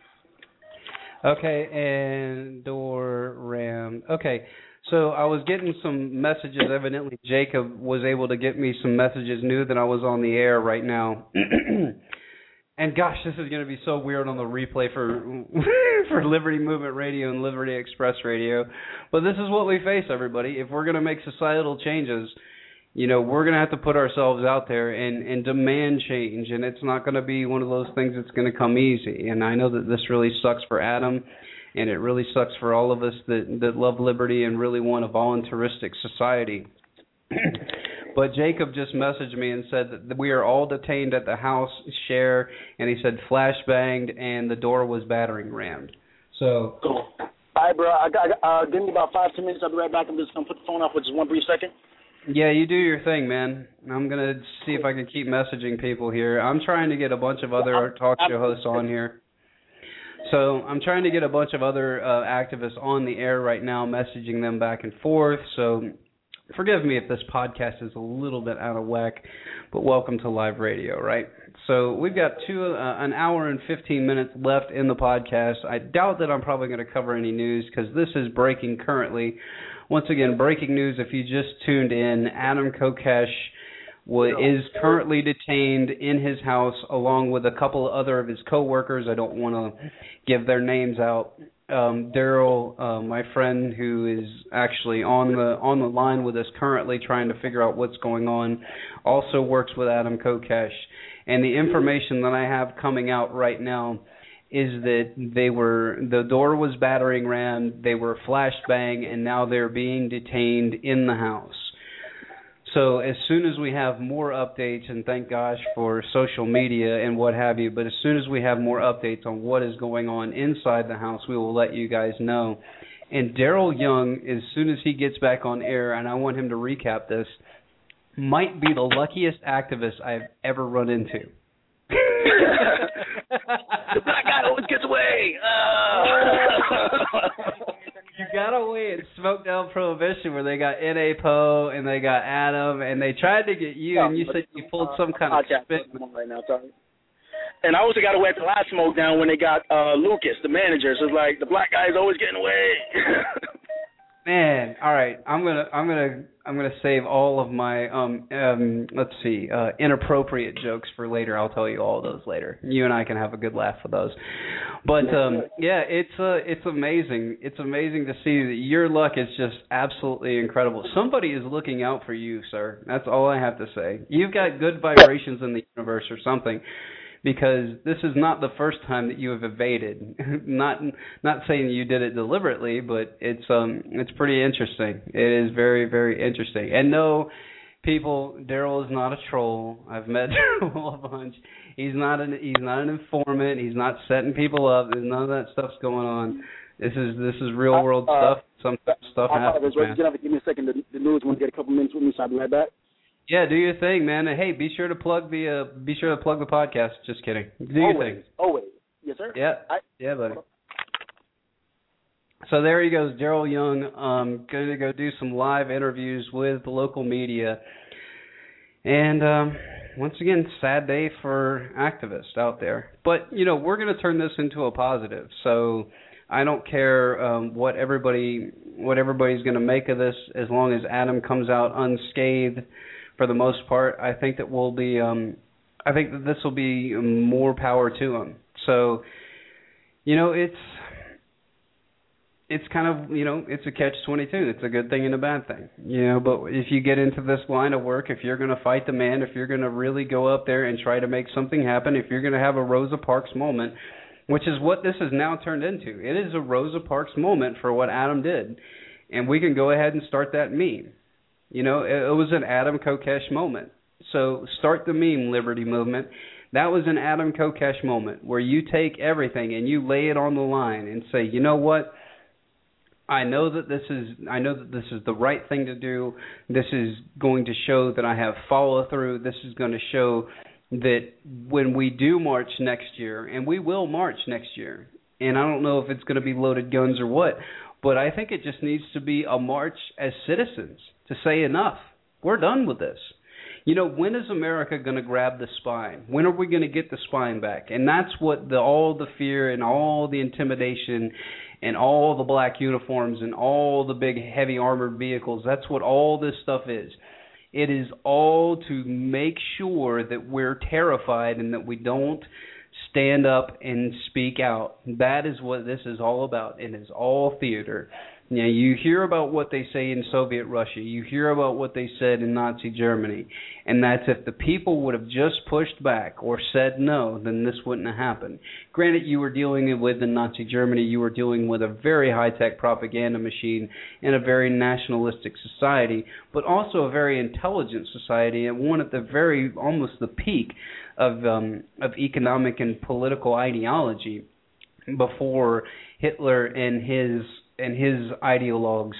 Okay, and door ram. Okay, so I was getting some messages. Evidently, Jacob was able to get me some messages. Knew that I was on the air right now. <clears throat> and gosh, this is going to be so weird on the replay for <laughs> for Liberty Movement Radio and Liberty Express Radio. But this is what we face, everybody. If we're going to make societal changes, you know we're going to have to put ourselves out there and and demand change and it's not going to be one of those things that's going to come easy. And i know that this really sucks for adam and it really sucks for all of us that that love liberty and really want a voluntaristic society. <clears throat> But jacob just messaged me and said that we are all detained at the house share and he said flash banged and the door was battering rammed. So cool. All right bro i got uh give me about five ten minutes. I'll be right back. I'm just going to put the phone off for just one brief second yeah, you do your thing, man. I'm gonna see if I can keep messaging people here. I'm trying to get a bunch of other talk show hosts on here. So I'm trying to get a bunch of other uh, activists on the air right now, messaging them back and forth. So forgive me if this podcast is a little bit out of whack, but welcome to live radio, right? So we've got two uh, an hour and 15 minutes left in the podcast. I doubt that I'm probably going to cover any news because this is breaking currently. Once again, breaking news if you just tuned in, Adam Kokesh is currently detained in his house along with a couple other of his coworkers. I don't want to give their names out. Um, Daryl, uh, my friend who is actually on the on the line with us currently, trying to figure out what's going on, also works with Adam Kokesh. And the information that I have coming out right now is that they were the door was battering ram, they were flashbang, and now they're being detained in the house. So as soon as we have more updates, and thank gosh for social media and what have you, but as soon as we have more updates on what is going on inside the house, we will let you guys know. And Daryl Young, as soon as he gets back on air, and I want him to recap this, might be the luckiest activist I've ever run into. The <laughs> black guy always gets away. Uh. <laughs> you got away and smoked down prohibition where they got N.A. Poe and they got Adam and they tried to get you and you said you pulled some kind of spin. Right now, sorry. And I also got away at the last smoke down when they got uh Lucas, the manager. So it's like the black guy is always getting away. <laughs> Man, all right. I'm gonna I'm gonna I'm gonna save all of my um um let's see uh inappropriate jokes for later. I'll tell you all those later. You and I can have a good laugh with those. But um yeah, it's uh it's amazing. It's amazing to see that your luck is just absolutely incredible. Somebody is looking out for you, sir. That's all I have to say. You've got good vibrations in the universe or something because this is not the first time that you have evaded. <laughs> not not saying you did it deliberately, but it's um it's pretty interesting. It is very very interesting. And no, people, Daryl is not a troll. I've met <laughs> Daryl a bunch. He's not an he's not an informant. He's not setting people up. There's none of that stuff's going on. This is this is real world uh, stuff. Some stuff I happens, apologize. man. Give me a second. The, the news want to get a couple minutes with me, so I'll be right back. Yeah, do your thing, man. And hey, be sure to plug the uh, be sure to plug the podcast. Just kidding. Do your always, thing. always. Yes, sir. Yeah, I, yeah, buddy. So there he goes, Daryl Young. Um, going to go do some live interviews with the local media, and um, once again, sad day for activists out there. But you know, we're going to turn this into a positive. So I don't care um, what everybody what everybody's going to make of this, as long as Adam comes out unscathed. For the most part, I think that we'll be. Um, I think that this will be more power to him. So, you know, it's it's kind of you know it's a catch twenty two. It's a good thing and a bad thing, you know. But if you get into this line of work, if you're going to fight the man, if you're going to really go up there and try to make something happen, if you're going to have a Rosa Parks moment, which is what this has now turned into, it is a Rosa Parks moment for what Adam did, and we can go ahead and start that meme. You know, it, it was an Adam Kokesh moment. So start the meme, Liberty Movement. That was an Adam Kokesh moment where you take everything and you lay it on the line and say, you know what? I know that this is I know that this is the right thing to do. This is going to show that I have follow through. This is going to show that when we do march next year, and we will march next year, and I don't know if it's going to be loaded guns or what, but I think it just needs to be a march as citizens to say enough. We're done with this. You know, when is America going to grab the spine? When are we going to get the spine back? And that's what the all the fear and all the intimidation and all the black uniforms and all the big heavy armored vehicles. That's what all this stuff is. It is all to make sure that we're terrified and that we don't stand up and speak out. That is what this is all about. And It is all theater. Know, you hear about what they say in Soviet Russia. You hear about what they said in Nazi Germany. And that's if the people would have just pushed back or said no, then this wouldn't have happened. Granted, you were dealing with in Nazi Germany, you were dealing with a very high tech propaganda machine in a very nationalistic society, but also a very intelligent society and one at the very almost the peak of um, of economic and political ideology before Hitler and his and his ideologues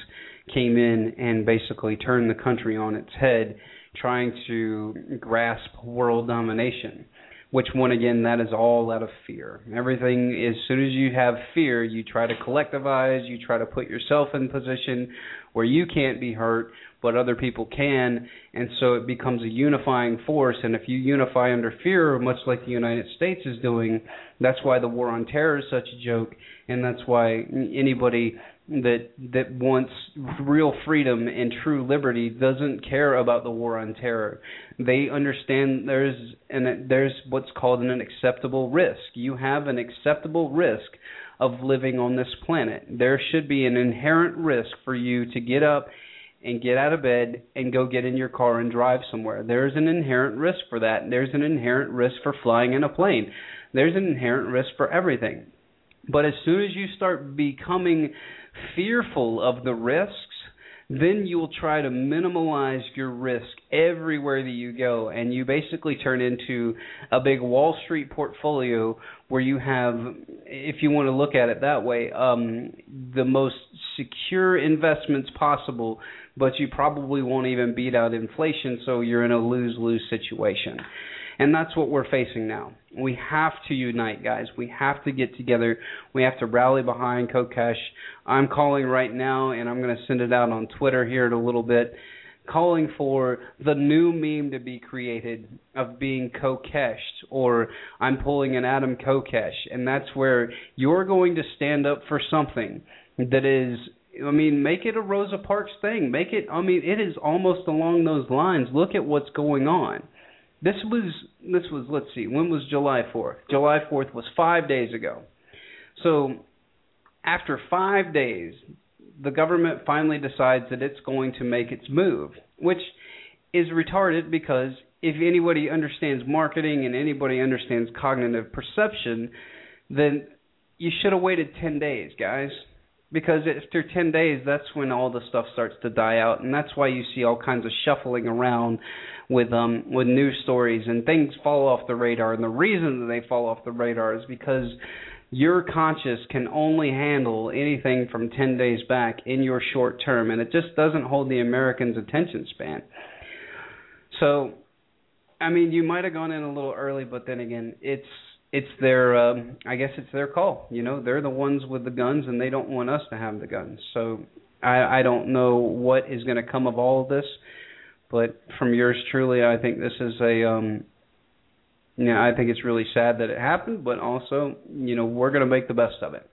came in and basically turned the country on its head, trying to grasp world domination. Which, one again, that is all out of fear. Everything, as soon as you have fear, you try to collectivize, you try to put yourself in position where you can't be hurt, but other people can, and so it becomes a unifying force. And if you unify under fear, much like the United States is doing, that's why the war on terror is such a joke, and that's why anybody that that wants real freedom and true liberty doesn't care about the war on terror. They understand there's and there's what's called an acceptable risk. You have an acceptable risk of living on this planet. There should be an inherent risk for you to get up and get out of bed and go get in your car and drive somewhere. There's an inherent risk for that. There's an inherent risk for flying in a plane. There's an inherent risk for everything. But as soon as you start becoming fearful of the risks, then you'll try to minimize your risk everywhere that you go and you basically turn into a big wall street portfolio where you have if you want to look at it that way um the most secure investments possible but you probably won't even beat out inflation so you're in a lose lose situation and that's what we're facing now. We have to unite, guys. We have to get together. We have to rally behind Kokesh. I'm calling right now, and I'm going to send it out on Twitter here in a little bit, calling for the new meme to be created of being Kokeshed, or I'm pulling an Adam Kokesh. And that's where you're going to stand up for something that is I mean, make it a Rosa Parks thing. Make it. I mean, it is almost along those lines. Look at what's going on. This was this was let's see. When was July 4th? July 4th was 5 days ago. So after 5 days, the government finally decides that it's going to make its move, which is retarded because if anybody understands marketing and anybody understands cognitive perception, then you should have waited 10 days, guys. Because after 10 days, that's when all the stuff starts to die out, and that's why you see all kinds of shuffling around with um with news stories and things fall off the radar. And the reason that they fall off the radar is because your conscious can only handle anything from 10 days back in your short term, and it just doesn't hold the American's attention span. So, I mean, you might have gone in a little early, but then again, it's it's their um I guess it's their call. You know, they're the ones with the guns and they don't want us to have the guns. So I I don't know what is going to come of all of this, but from yours truly, I think this is a um you know, I think it's really sad that it happened, but also, you know, we're going to make the best of it.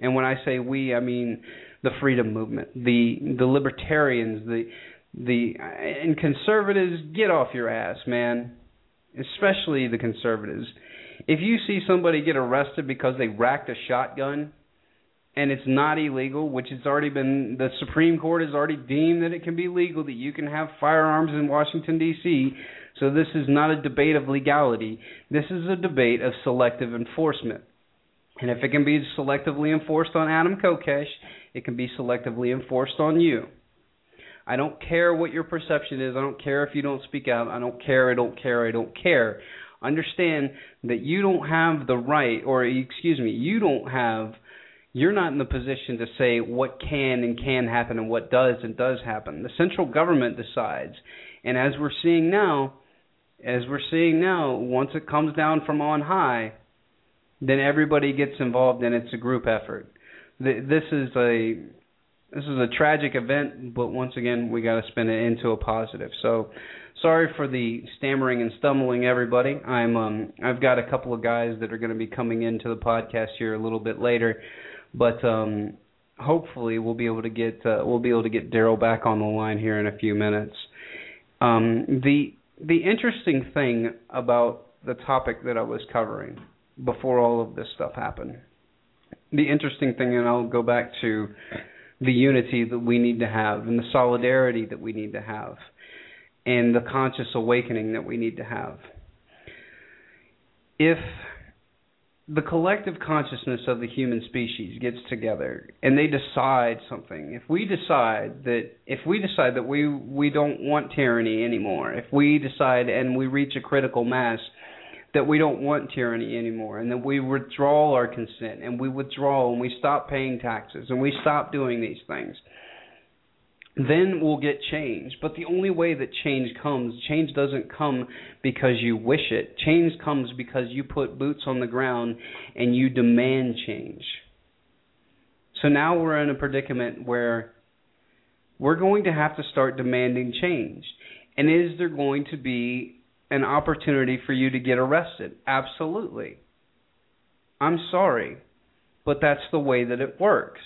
And when I say we, I mean the freedom movement, the the libertarians, the the and conservatives, get off your ass, man. Especially the conservatives if you see somebody get arrested because they racked a shotgun and it's not illegal, which has already been the Supreme Court has already deemed that it can be legal that you can have firearms in Washington D.C. So this is not a debate of legality. This is a debate of selective enforcement. And if it can be selectively enforced on Adam Kokesh, it can be selectively enforced on you. I don't care what your perception is. I don't care if you don't speak out. I don't care. I don't care. I don't care understand that you don't have the right or excuse me you don't have you're not in the position to say what can and can happen and what does and does happen. The central government decides. And as we're seeing now as we're seeing now once it comes down from on high then everybody gets involved and it's a group effort. This is a this is a tragic event but once again we got to spin it into a positive. So sorry for the stammering and stumbling everybody. I'm um i've got a couple of guys that are going to be coming into the podcast here a little bit later but um hopefully we'll be able to get uh, we'll be able to get Daryl back on the line here in a few minutes. Um the the interesting thing about the topic that I was covering before all of this stuff happened the interesting thing and I'll go back to the unity that we need to have and the solidarity that we need to have and the conscious awakening that we need to have. If the collective consciousness of the human species gets together and they decide something, if we decide that if we decide that we we don't want tyranny anymore, if we decide and we reach a critical mass that we don't want tyranny anymore and that we withdraw our consent and we withdraw and we stop paying taxes and we stop doing these things then we'll get change. But the only way that change comes, change doesn't come because you wish it. Change comes because you put boots on the ground and you demand change. So now we're in a predicament where we're going to have to start demanding change. And is there going to be an opportunity for you to get arrested? Absolutely. I'm sorry, but that's the way that it works.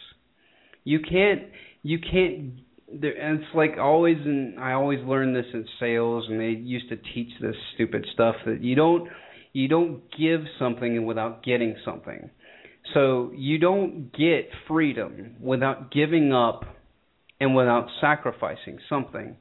You can't you can't it's like always and I always learned this in sales and they used to teach this stupid stuff that you don't you don't give something without getting something. So you don't get freedom without giving up and without sacrificing something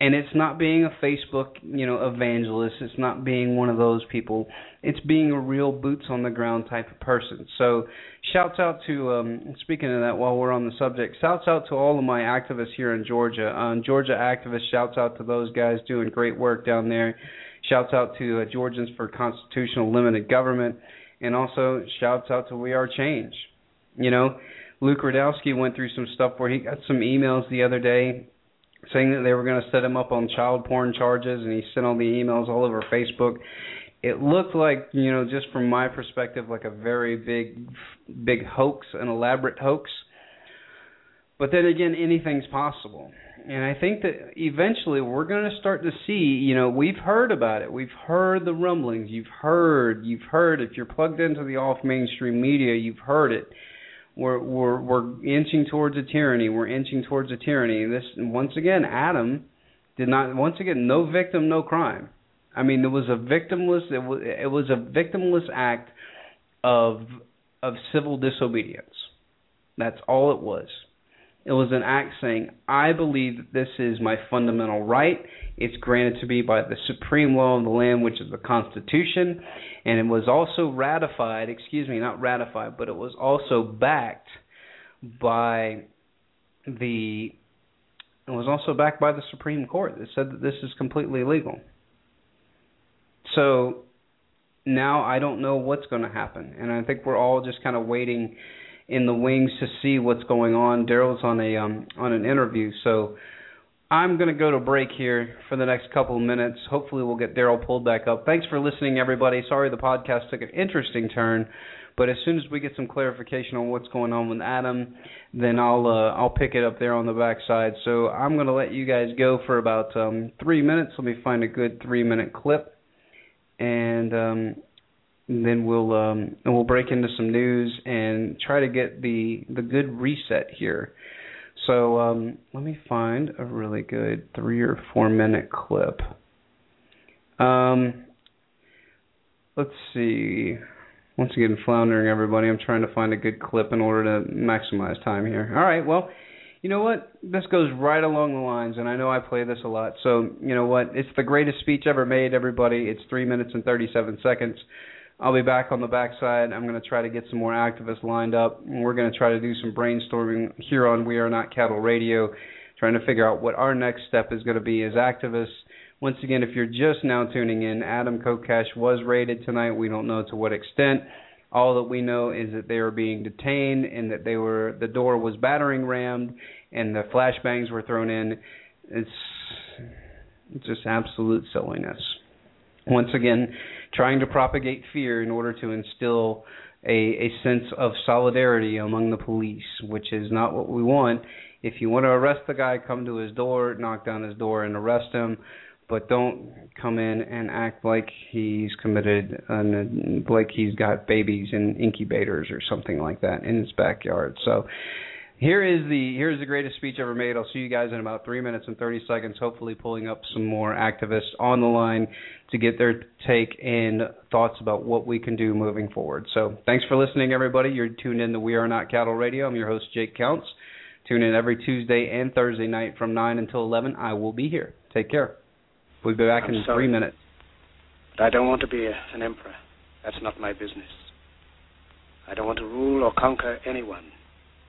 and it's not being a Facebook, you know, evangelist. It's not being one of those people. It's being a real boots on the ground type of person. So, shouts out to um speaking of that while we're on the subject. Shouts out to all of my activists here in Georgia. Um Georgia activists, shouts out to those guys doing great work down there. Shouts out to uh, Georgians for Constitutional Limited Government and also shouts out to We Are Change. You know, Luke Rudkowski went through some stuff where he got some emails the other day saying that they were going to set him up on child porn charges, and he sent all the emails all over Facebook. It looked like, you know, just from my perspective, like a very big, big hoax, an elaborate hoax. But then again, anything's possible. And I think that eventually we're going to start to see, you know, we've heard about it. We've heard the rumblings. You've heard, you've heard, if you're plugged into the off mainstream media, you've heard it we're we're we're inching towards a tyranny. We're inching towards a tyranny. This once again, Adam did not. Once again, no victim, no crime. I mean, it was a victimless. It was it was a victimless act of of civil disobedience. That's all it was. It was an act saying, I believe that this is my fundamental right. It's granted to me by the supreme law of the land, which is the Constitution. And it was also ratified, excuse me, not ratified, but it was also backed by the it was also backed by the Supreme Court that said that this is completely legal. So now I don't know what's going to happen, and I think we're all just kind of waiting in the wings to see what's going on. Daryl's on a um, on an interview, so I'm going to go to break here for the next couple of minutes. Hopefully, we'll get Daryl pulled back up. Thanks for listening, everybody. Sorry the podcast took an interesting turn, but as soon as we get some clarification on what's going on with Adam, then I'll uh, I'll pick it up there on the backside. So I'm going to let you guys go for about um, three minutes. Let me find a good three minute clip, and um, and then we'll um, and we'll break into some news and try to get the the good reset here. So um, let me find a really good three or four minute clip. Um, let's see. Once again, floundering everybody. I'm trying to find a good clip in order to maximize time here. All right. Well, you know what? This goes right along the lines, and I know I play this a lot. So you know what? It's the greatest speech ever made. Everybody. It's three minutes and 37 seconds. I'll be back on the backside. I'm going to try to get some more activists lined up. And we're going to try to do some brainstorming here on We Are Not Cattle Radio, trying to figure out what our next step is going to be as activists. Once again, if you're just now tuning in, Adam Kokesh was raided tonight. We don't know to what extent. All that we know is that they were being detained and that they were the door was battering rammed and the flashbangs were thrown in. It's just absolute silliness. Once again, trying to propagate fear in order to instill a, a sense of solidarity among the police, which is not what we want. If you want to arrest the guy, come to his door, knock down his door, and arrest him. But don't come in and act like he's committed, an, like he's got babies in incubators or something like that in his backyard. So, here is the here's the greatest speech ever made. I'll see you guys in about three minutes and thirty seconds. Hopefully, pulling up some more activists on the line to get their take and thoughts about what we can do moving forward. So, thanks for listening, everybody. You're tuned in to We Are Not Cattle Radio. I'm your host, Jake Counts. Tune in every Tuesday and Thursday night from nine until eleven. I will be here. Take care. We'll be back I'm in sorry. three minutes. But I don't want to be a, an emperor. That's not my business. I don't want to rule or conquer anyone.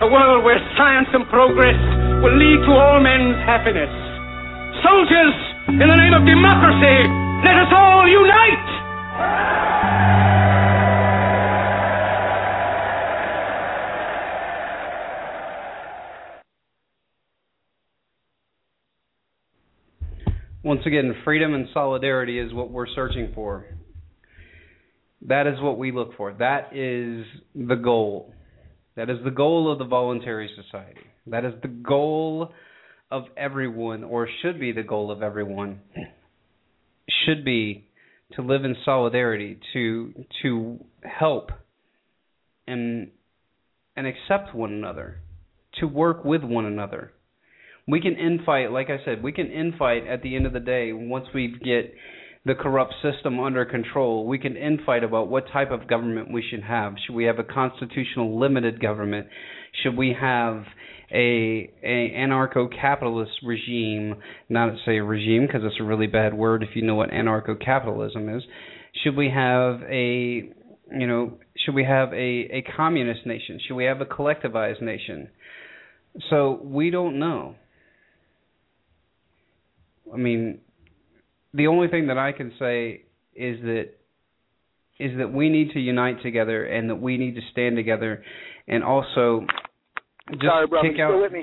a world where science and progress will lead to all men's happiness. Soldiers, in the name of democracy, let us all unite! Once again, freedom and solidarity is what we're searching for. That is what we look for. That is the goal. That is the goal of the voluntary society. That is the goal of everyone, or should be the goal of everyone. Should be to live in solidarity, to to help and and accept one another, to work with one another. We can infight, like I said, we can infight at the end of the day once we get the corrupt system under control. We can infight about what type of government we should have. Should we have a constitutional limited government? Should we have a, a anarcho-capitalist regime? Not say regime because it's a really bad word if you know what anarcho-capitalism is. Should we have a you know should we have a, a communist nation? Should we have a collectivized nation? So we don't know. I mean, the only thing that I can say is that is that we need to unite together and that we need to stand together and also just Sorry, brother. kick out with me?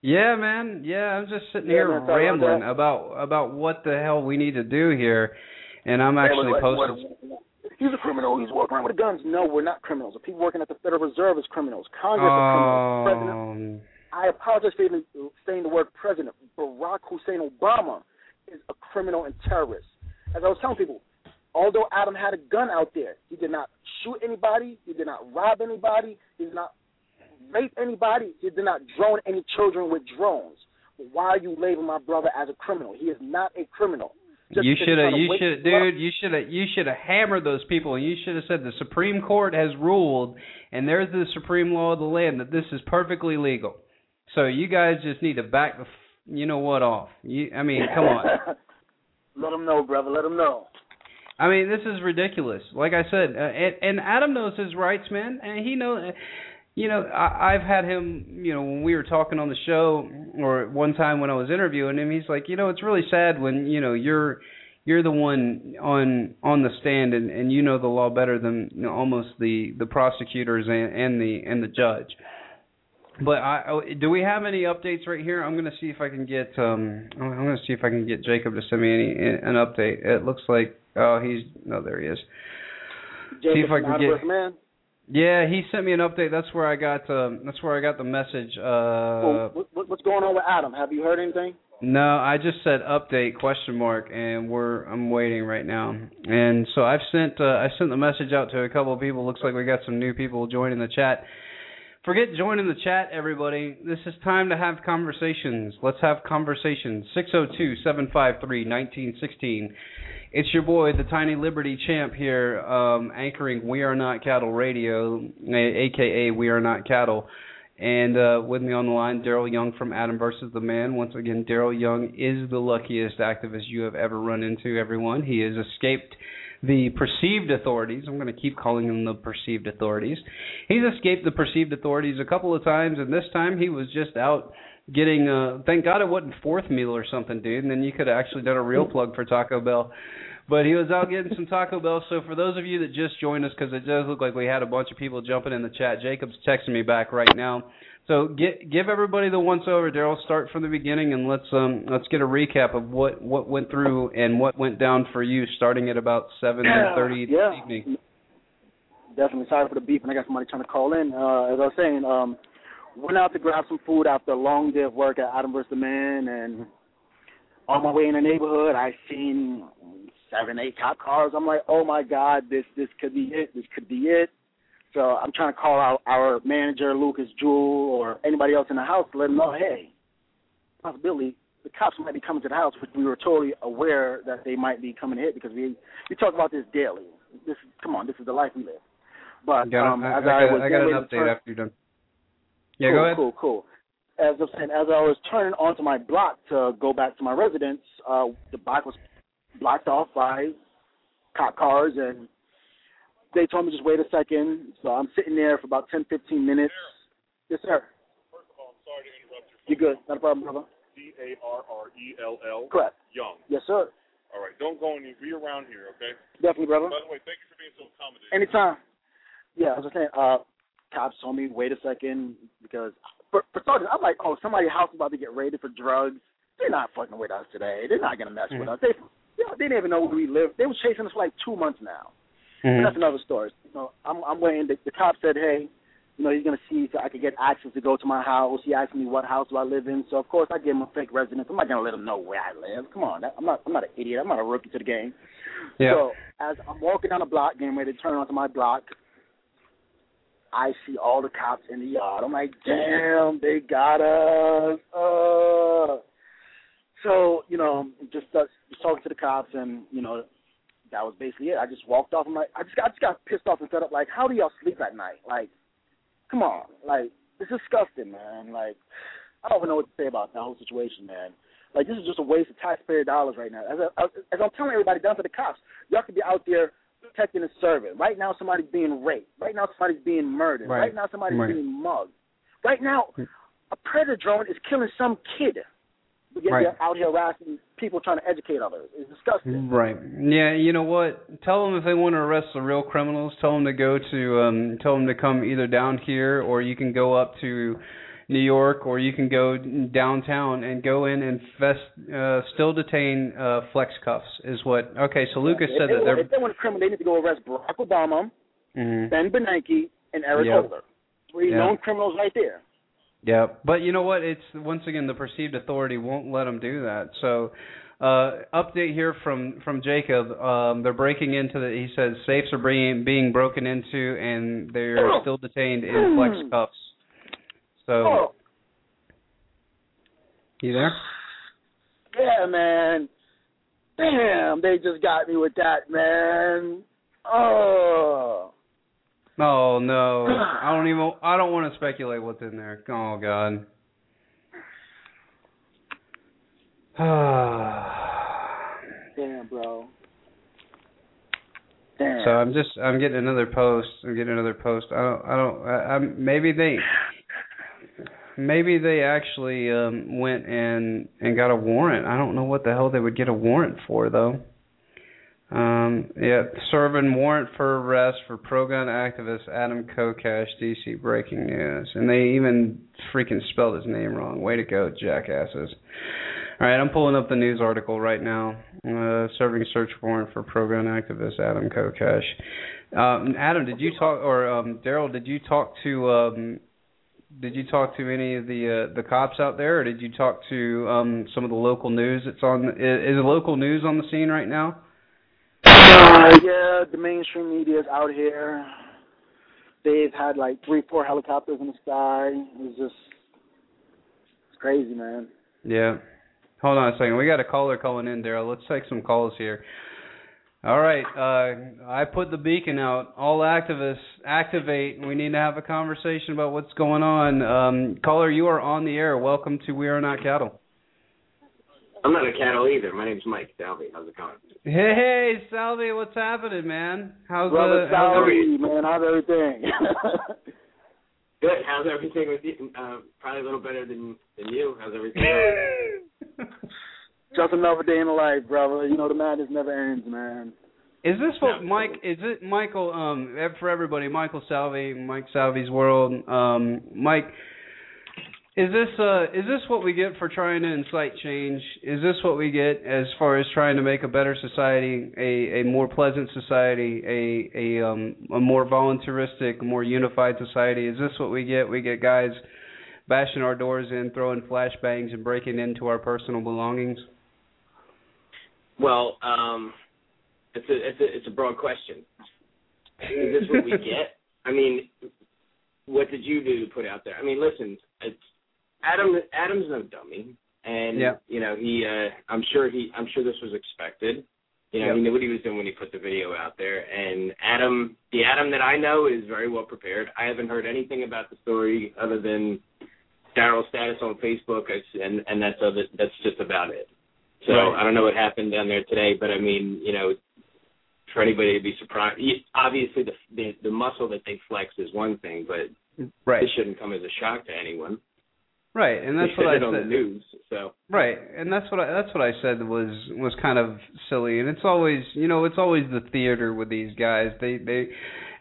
yeah, man. Yeah, I'm just sitting Yeah, here man, sorry about rambling about about what the hell we need to do here, and I'm actually what- posting. what- He's a criminal. He's walking around with guns. No, we're not criminals. The people working at the Federal Reserve is criminals. Congress is criminals. President Um, I apologize for even saying the word president. Barack Hussein Obama is a criminal and terrorist. As I was telling people, although Adam had a gun out there, he did not shoot anybody, he did not rob anybody, he did not rape anybody, he did not drone any children with drones. Why are you labeling my brother as a criminal? He is not a criminal. Just you should have, you should, up- dude. You should have, you should have hammered those people, and you should have said the Supreme Court has ruled, and there's the supreme law of the land that this is perfectly legal. So you guys just need to back the, you know what, off. You, I mean, come on. <laughs> Let him know, brother. Let him know. I mean, this is ridiculous. Like I said, uh, and, and Adam knows his rights, man, and he knows. You know, I, I've had him. You know, when we were talking on the show, or one time when I was interviewing him, he's like, you know, it's really sad when you know you're you're the one on on the stand and and you know the law better than you know, almost the the prosecutors and and the and the judge. But I oh, do we have any updates right here? I'm going to see if I can get um I'm going to see if I can get Jacob to send me any an update. It looks like oh he's no there he is. See if Jacob I can get- Man. Yeah, he sent me an update. That's where I got um that's where I got the message. Uh Well, what, what's going on with Adam? Have you heard anything? No, I just said update question mark, and we're I'm waiting right now. And so I've sent uh, I sent the message out to a couple of people. Looks like we got some new people joining the chat. Forget joining the chat, everybody. This is time to have conversations. Let's have conversations. Six zero two seven five three nineteen sixteen. It's your boy, the Tiny Liberty Champ here, um, anchoring We Are Not Cattle Radio, aka We Are Not Cattle. And uh, with me on the line, Daryl Young from Adam versus the Man. Once again, Daryl Young is the luckiest activist you have ever run into, everyone. He has escaped the perceived authorities. I'm going to keep calling them the perceived authorities. He's escaped the perceived authorities a couple of times, and this time he was just out getting. Uh, thank God it wasn't fourth meal or something, dude. And then you could have actually done a real plug for Taco Bell. But he was out getting some Taco Bell. So for those of you that just joined us, because it does look like we had a bunch of people jumping in the chat, Jacob's texting me back right now. So get, give everybody the once over, Daryl. Start from the beginning and let's um let's get a recap of what what went through and what went down for you, starting at about <clears throat> seven thirty yeah. this evening. Definitely sorry for the beef, and I got somebody trying to call in. Uh, as I was saying, um, went out to grab some food after a long day of work at Adam vs. the Man, and on my way in the neighborhood, I seen seven, eight cop cars. I'm like, oh my god, this this could be it. This could be it. So I'm trying to call out our manager, Lucas Jewell, or anybody else in the house to let them know, hey, possibility the cops might be coming to the house, which we were totally aware that they might be coming here because we we talk about this daily. This come on, this is the life we live. But Got, um, I, as I, I, got, was I got an update turn- after you're done. Yeah, cool, go ahead. Cool, cool. As I'm saying, as I was turning onto my block to go back to my residence, uh, the block was blocked off by cop cars, and they told me just wait a second. So I'm sitting there for about 10, 15 minutes. Yes, sir. First of all, I'm sorry to interrupt your You good? Not a problem, brother. D A R R E L L. Correct. Young. Yes, sir. All right, don't go any. Be around here, okay? Definitely, brother. By the way, thank you for being so accommodating. Anytime. Yeah, I was just saying, uh, cops told me wait a second because for, for starters, I'm like, oh, somebody's house is about to get raided for drugs. They're not fucking with us today. They're not gonna mess with us. They, you know, they didn't even know where we live. They were chasing us for like two months now. Mhm. That's another story. You know, I'm, I'm waiting. The, the cop said, hey, you know, he's gonna see if I could get access to go to my house. He asked me what house do I live in. So of course I gave him a fake residence. I'm not gonna let him know where I live. Come on, that, I'm not. I'm not an idiot. I'm not a rookie to the game. Yeah. So as I'm walking down the block, getting ready to turn onto my block, I see all the cops in the yard. I'm like, damn, they got us. Uh. So you know, just uh, just talking to the cops, and you know, that was basically it. I just walked off. I'm like, I just got, I just got pissed off and fed up. Like, how do y'all sleep at night? Like, come on, like it's disgusting, man. Like, I don't even know what to say about that whole situation, man. Like, this is just a waste of taxpayer dollars right now. As, I, as I'm telling everybody, down to the cops, y'all could be out there protecting and serving. Right now, somebody's being raped. Right now, somebody's being murdered. Right. Right, now, somebody's Right. being mugged. Right now, a predator drone is killing some kid. But yet Right. out here harassing people trying to educate others. It's disgusting. Right. Yeah. You know what? Tell them if they want to arrest the real criminals. Tell them to go to. Um, tell them to come either down here, or you can go up to New York, or you can go downtown and go in and fest, uh, still detain uh, flex cuffs. Is what? Okay. So Lucas if said that want, they're. if they want to criminal, they need to go arrest Barack Obama, Mhm. Ben Bernanke, and Eric Yeah. Holder. Three Yeah. known criminals right there. Yeah, but you know what? It's once again the perceived authority won't let them do that. So, uh, update here from from Jacob. Um, they're breaking into the. He says safes are being being broken into, and they're still detained in flex cuffs. So, Oh, you there? yeah, man. Damn, they just got me with that, man. Oh. Oh no, <clears throat> I don't even. I don't want to speculate what's in there. Oh God. <sighs> Damn, bro. Damn. So I'm just I'm getting another post. I'm getting another post. I don't I don't I, I'm maybe they maybe they actually um went and and got a warrant. I don't know what the hell they would get a warrant for though. Um yeah, serving warrant for arrest for pro gun activist Adam Kokesh, DC breaking news. And they even freaking spelled his name wrong. Way to go, jackasses. All right, I'm pulling up the news article right now. Uh, serving search warrant for pro-gun activist Adam Kokesh. Um, Adam, did you talk, or um, Daryl, did you talk to, um, did you talk to any of the uh, the cops out there, or did you talk to um, some of the local news that's on? Is, is local news on the scene right now? Uh, <laughs> yeah, the mainstream media is out here. They've had like three, four helicopters in the sky. It's just, it's crazy, man. Yeah. Hold on a second. We got a caller calling in, Daryl. Let's take some calls here. All right. Uh, I put the beacon out. All activists, activate. We need to have a conversation about what's going on. Um, caller, you are on the air. Welcome to We Are Not Cattle. I'm not a cattle either. My name's Mike Salvi. How's it going? Hey, hey, Salvi, what's happening, man? How's Brother the? How's Salvi, man, how's everything? <laughs> Good. How's everything with you? Uh, probably a little better than than you. How's everything? Just <laughs> another day in the life, brother. You know the madness never ends, man. Is this what Absolutely. Mike? Is it Michael? Um, for everybody, Michael Salvi, Mike Salvi's World. Um, Mike, is this uh, is this what we get for trying to incite change? Is this what we get as far as trying to make a better society, a a more pleasant society, a a um a more voluntaristic, more unified society? Is this what we get? We get guys bashing our doors in, throwing flashbangs, and breaking into our personal belongings. Well, um, it's a it's a it's a broad question. Is this what we get? <laughs> I mean, what did you do to put out there? I mean, listen, it's Adam. Adam's no dummy, and Yeah. you know he. uh I'm sure he. I'm sure this was expected. You know, he knew what he was doing when he put the video out there. And Adam, the Adam that I know, is very well prepared. I haven't heard anything about the story other than Daryl's status on Facebook, and and that's other. That's just about it. So Right. I don't know what happened down there today, but I mean, you know, for anybody to be surprised, obviously the the, the muscle that they flex is one thing, but Right. this shouldn't come as a shock to anyone. Right, and that's what I it on the said. news, so Right, and that's what I that's what I said was was kind of silly, and it's always you know it's always the theater with these guys. They they,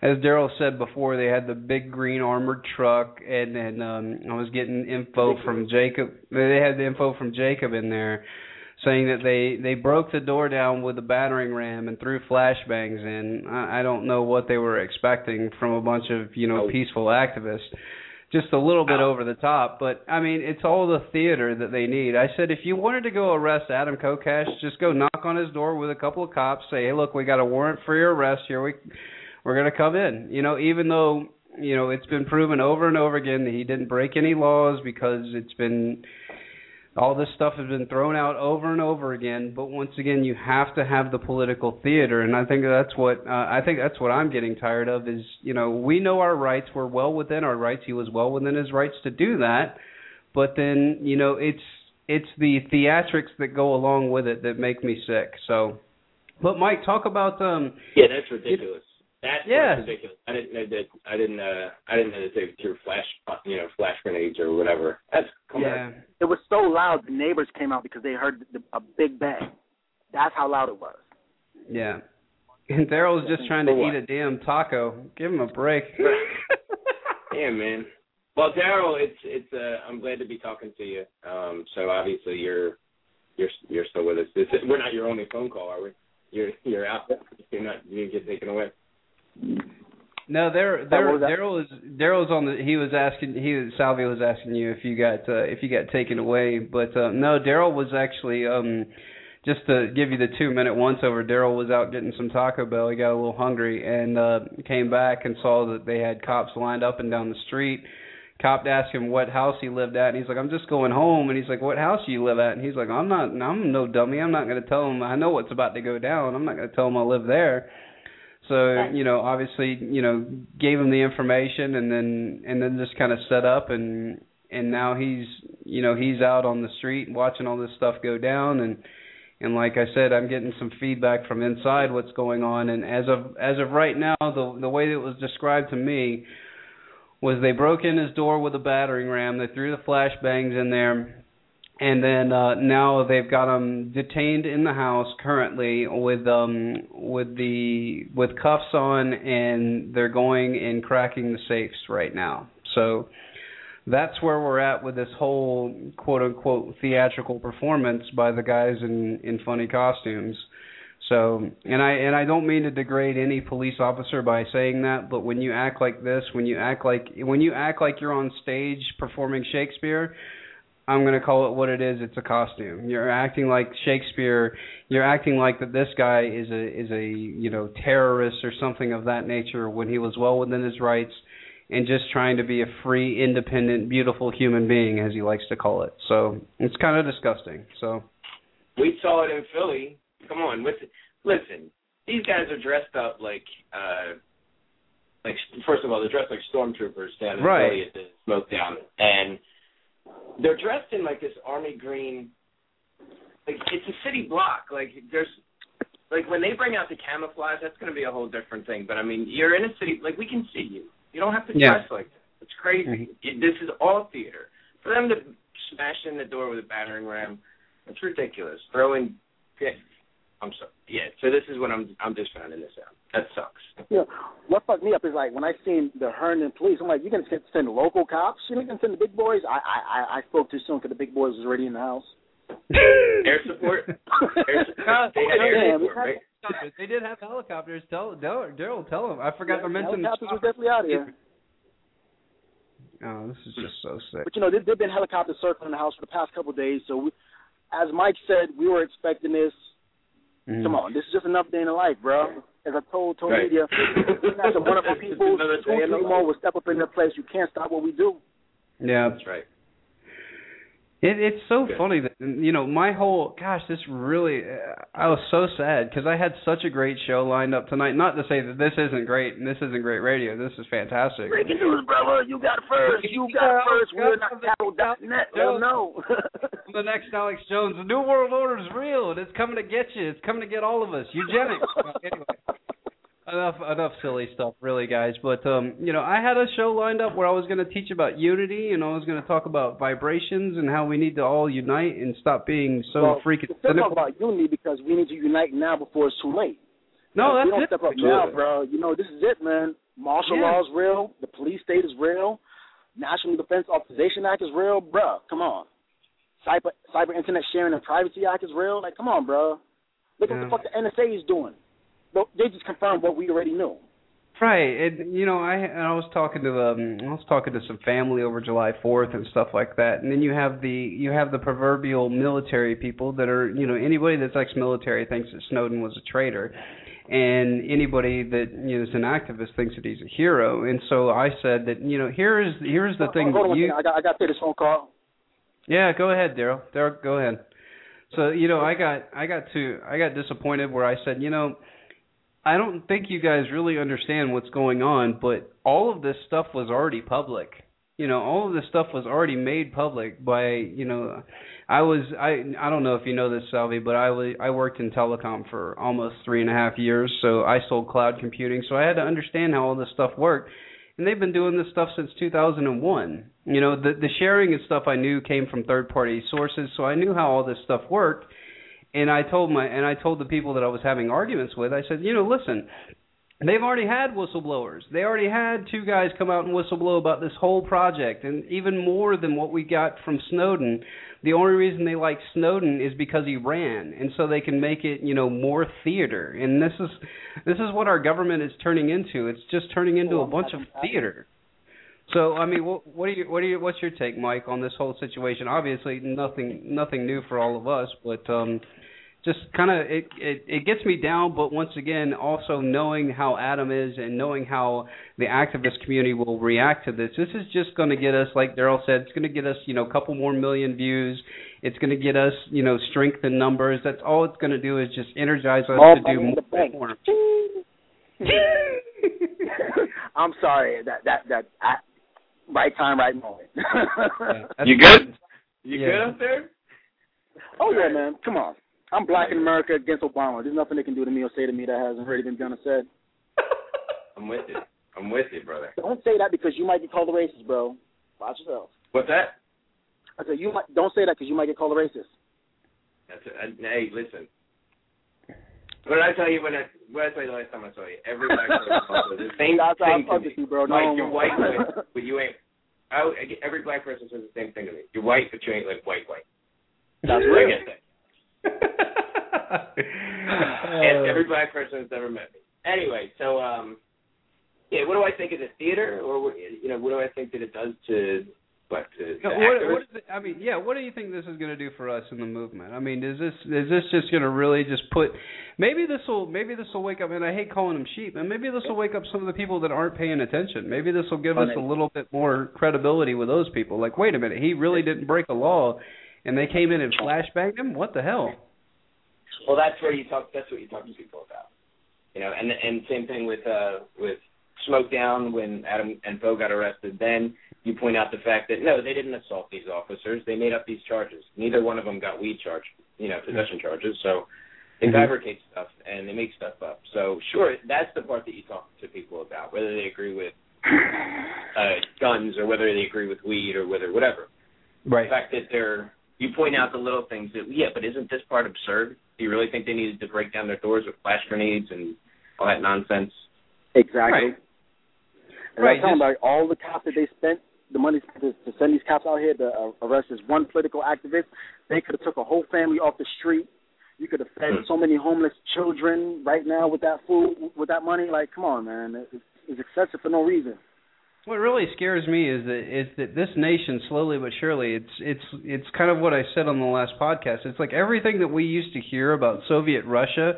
as Daryl said before, they had the big green armored truck, and then um I was getting info from Jacob. They had the info from Jacob in there, saying that they they broke the door down with a battering ram and threw flashbangs in. I, I don't know what they were expecting from a bunch of you know Oh. peaceful activists just a little bit over the top. But I mean, it's all the theater that they need. I said, if you wanted to go arrest Adam Kokesh, just go knock on his door with a couple of cops. Say, hey, look, we got a warrant for your arrest here. We we're gonna come in. You know, even though you know it's been proven over and over again that he didn't break any laws because it's been all this stuff has been thrown out over and over again but once again you have to have the political theater and i think that's what uh, i think that's what i'm getting tired of is you know we know our rights we're well within our rights he was well within his rights to do that but then you know it's it's the theatrics that go along with it that make me sick so but mike talk about um yeah, that's ridiculous. That's Yeah. ridiculous. I didn't know that. I didn't. Uh, I didn't know that they threw flash, you know, flash grenades or whatever. That's come yeah on. It was so loud, the neighbors came out because they heard the, a big bang. That's how loud it was. yeah and daryl's just trying to eat a damn taco give him a break <laughs> Yeah, man. Well, Daryl, it's it's. Uh, I'm glad to be talking to you. Um, so obviously you're you're you're still with us. This is, we're not your only phone call, are we? You're you're out. You're not. You get taken away. No, there, there? Daryl was Daryl's on the. He was asking. He was Salvi was asking you if you got uh, if you got taken away, but uh, no, Daryl was actually um just to give you the two minute once over. Daryl was out getting some Taco Bell. He got a little hungry and uh came back and saw that they had cops lined up and down the street. Cop asked him what house he lived at, and he's like, "I'm just going home." And he's like, "What house do you live at?" And he's like, "I'm not. I'm no dummy. I'm not going to tell him. I know what's about to go down. I'm not going to tell him I live there." So you know, obviously, you know, gave him the information, and then and then just kind of set up, and and now he's you know he's out on the street watching all this stuff go down, and and like I said, I'm getting some feedback from inside what's going on, and as of as of right now, the the way that it was described to me was they broke in his door with a battering ram, they threw the flashbangs in there, and then uh now they've got him detained in the house currently with um with the with cuffs on and they're going and cracking the safes right now. So that's where we're at with this whole quote unquote theatrical performance by the guys in in funny costumes. So and i and i don't mean to degrade any police officer by saying that but when you act like this when you act like when you act like you're on stage performing shakespeare I'm going to call it what it is. It's a costume. You're acting like Shakespeare. You're acting like that this guy is a is a you know terrorist or something of that nature when he was well within his rights and just trying to be a free, independent, beautiful human being, as he likes to call it. So it's kind of disgusting. So We saw it in Philly. Come on, listen. Listen, these guys are dressed up like, uh like first of all, they're dressed like stormtroopers down in Right. Philly at the smoke down, and they're dressed in like this army green. Like it's a city block. Like there's. Like when they bring out the camouflage, that's going to be a whole different thing. But I mean, you're in a city, like we can see you. You don't have to Yeah. dress like this. It's crazy. It, this is all theater. For them to smash in the door with a battering ram, it's ridiculous. Throwing, I'm sorry. Yeah. So this is what I'm I'm just finding this out. That sucks. Yeah. What fucked me up is like when I seen the Herndon police. I'm like, you gonna send, send local cops? You gonna send the big boys? I I I spoke too soon because the big boys was already in the house. <laughs> air support. <laughs> Air support. They had air Yeah, support, right? Helicopters. They did have helicopters. Tell Daryl, Daryl, tell him. I forgot to mention. the helicopters were definitely out here. Oh, this is just so sick. But you know, there have been helicopters circling the house for the past couple of days. So, we, as Mike said, we were expecting this. Mhm. Come on, this is just another day in the life, bro. As I told Tony Right. Media, we got some wonderful people. Two, day in the three more will step up in their place. You can't stop what we do. Yeah, That's right. It, it's so Good. funny that you know my whole gosh, this really uh, I was so sad because I had such a great show lined up tonight. Not to say that this isn't great and this isn't great radio. This is fantastic. Breaking news, brother. You got first. You got Yeah, first. We're not cattle.net. Them know. The next Alex Jones, the New World Order is real and it's coming to get you. It's coming to get all of us. Eugenics. <laughs> Anyway, enough enough silly stuff, really, guys. But um, you know, I had a show lined up where I was going to teach about unity and I was going to talk about vibrations and how we need to all unite and stop being so well, freaking Let's talk about unity because we need to unite now before it's too late. No, if we that's don't it. step up now, bro. You know, this is it, man. Martial Yeah. law is real. The police state is real. National Defense Authorization Act is real, bro. Come on. Cyber Cyber Internet Sharing and Privacy Act is real. Like, come on, bro. Look Yeah. what the fuck the NSA is doing. They just confirmed what we already knew. Right, and you know, I I was talking to um, I was talking to some family over July Fourth and stuff like that, and then you have the you have the proverbial military people that are you know anybody that's ex-military thinks that Snowden was a traitor, and anybody that you know is an activist thinks that he's a hero, and so I said that you know here is here's the thing Hold you. I got I got to this phone call. yeah, go ahead, Daryl. Daryl, go ahead. So you know, I got I got to I got disappointed where I said, you know, I don't think you guys really understand what's going on, but all of this stuff was already public. You know, all of this stuff was already made public by you know. I was I I don't know if you know this, Salvi, but I was I worked in telecom for almost three and a half years, so I sold cloud computing, so I had to understand how all this stuff worked and they've been doing this stuff since 2001. You know, the the sharing and stuff I knew came from third party sources, so I knew how all this stuff worked. And I told my and I told the people that I was having arguments with, I said, you know, listen, they've already had whistleblowers. They already had two guys come out and whistleblow about this whole project, and even more than what we got from Snowden. The only reason they like Snowden is because he ran, and so they can make it, you know, more theater. And this is this is what our government is turning into. It's just turning into a bunch of theater. So I mean, what, what you, what are you, what's your take, Mike, on this whole situation? Obviously, nothing, nothing new for all of us, but um, just kind of it, it, it gets me down. But once again, also knowing how Adam is and knowing how the activist community will react to this, this is just going to get us, like Daryl said, it's going to get us, you know, a couple more million views. It's going to get us, you know, strength in numbers. That's all it's going to do is just energize us All to do more. the more. <laughs> I'm sorry. That that that I, right time, right moment. That's- You good? You Yeah. good up there? oh yeah, man. Come on. I'm black in America against Obama. There's nothing they can do to me or say to me that hasn't already been done or said. <laughs> I'm with you. I'm with you, brother. Don't say that because you might get called a racist, bro. Watch yourself. What's that? I said you might. Don't say that because you might get called a racist. That's it. I, hey, listen. What did I tell you when I what did I tell you the last time I saw you? Every black person <laughs> also the same That's thing to me. you, bro. No, Mike, no. you're white, <laughs> but, you ain't. I, I every black person says the same thing to me. You're white, but you ain't like white white. That's I real. get that. And every black person has ever met me. Anyway, so um, yeah, what do I think of the theater, or you know, what do I think that it does to what to, to what, what is it, I mean, yeah. What do you think this is going to do for us in the movement? I mean, is this is this just going to really just put? Maybe this will maybe this will wake up. And I hate calling them sheep. And maybe this will wake up some of the people that aren't paying attention. Maybe this will give us a little bit more credibility with those people. Like, wait a minute, he really didn't break a law, and they came in and flashbanged him. What the hell? Well, that's where you talk. That's what you talk to people about. You know, and and same thing with uh with Smoke Down when Adam and Poe got arrested. Then you point out the fact that no, they didn't assault these officers. They made up these charges. Neither one of them got weed charge, you know, possession charges. So they Mhm. fabricate stuff and they make stuff up. So sure, that's the part that you talk to people about, whether they agree with uh, guns or whether they agree with weed or whether whatever. Right. The fact that they're you point out the little things that yeah, but isn't this part absurd? Do you really think they needed to break down their doors with flash grenades and all that nonsense? Exactly. Right. And Right, I'm talking about all the cops that they spent the money to, to send these cops out here to uh, arrest this one political activist. They could have took a whole family off the street. You could have fed Hmm. so many homeless children right now with that food, with that money. Like, come on, man, it's, it's excessive for no reason. What really scares me is that is that this nation slowly but surely it's it's it's kind of what I said on the last podcast. It's like everything that we used to hear about Soviet Russia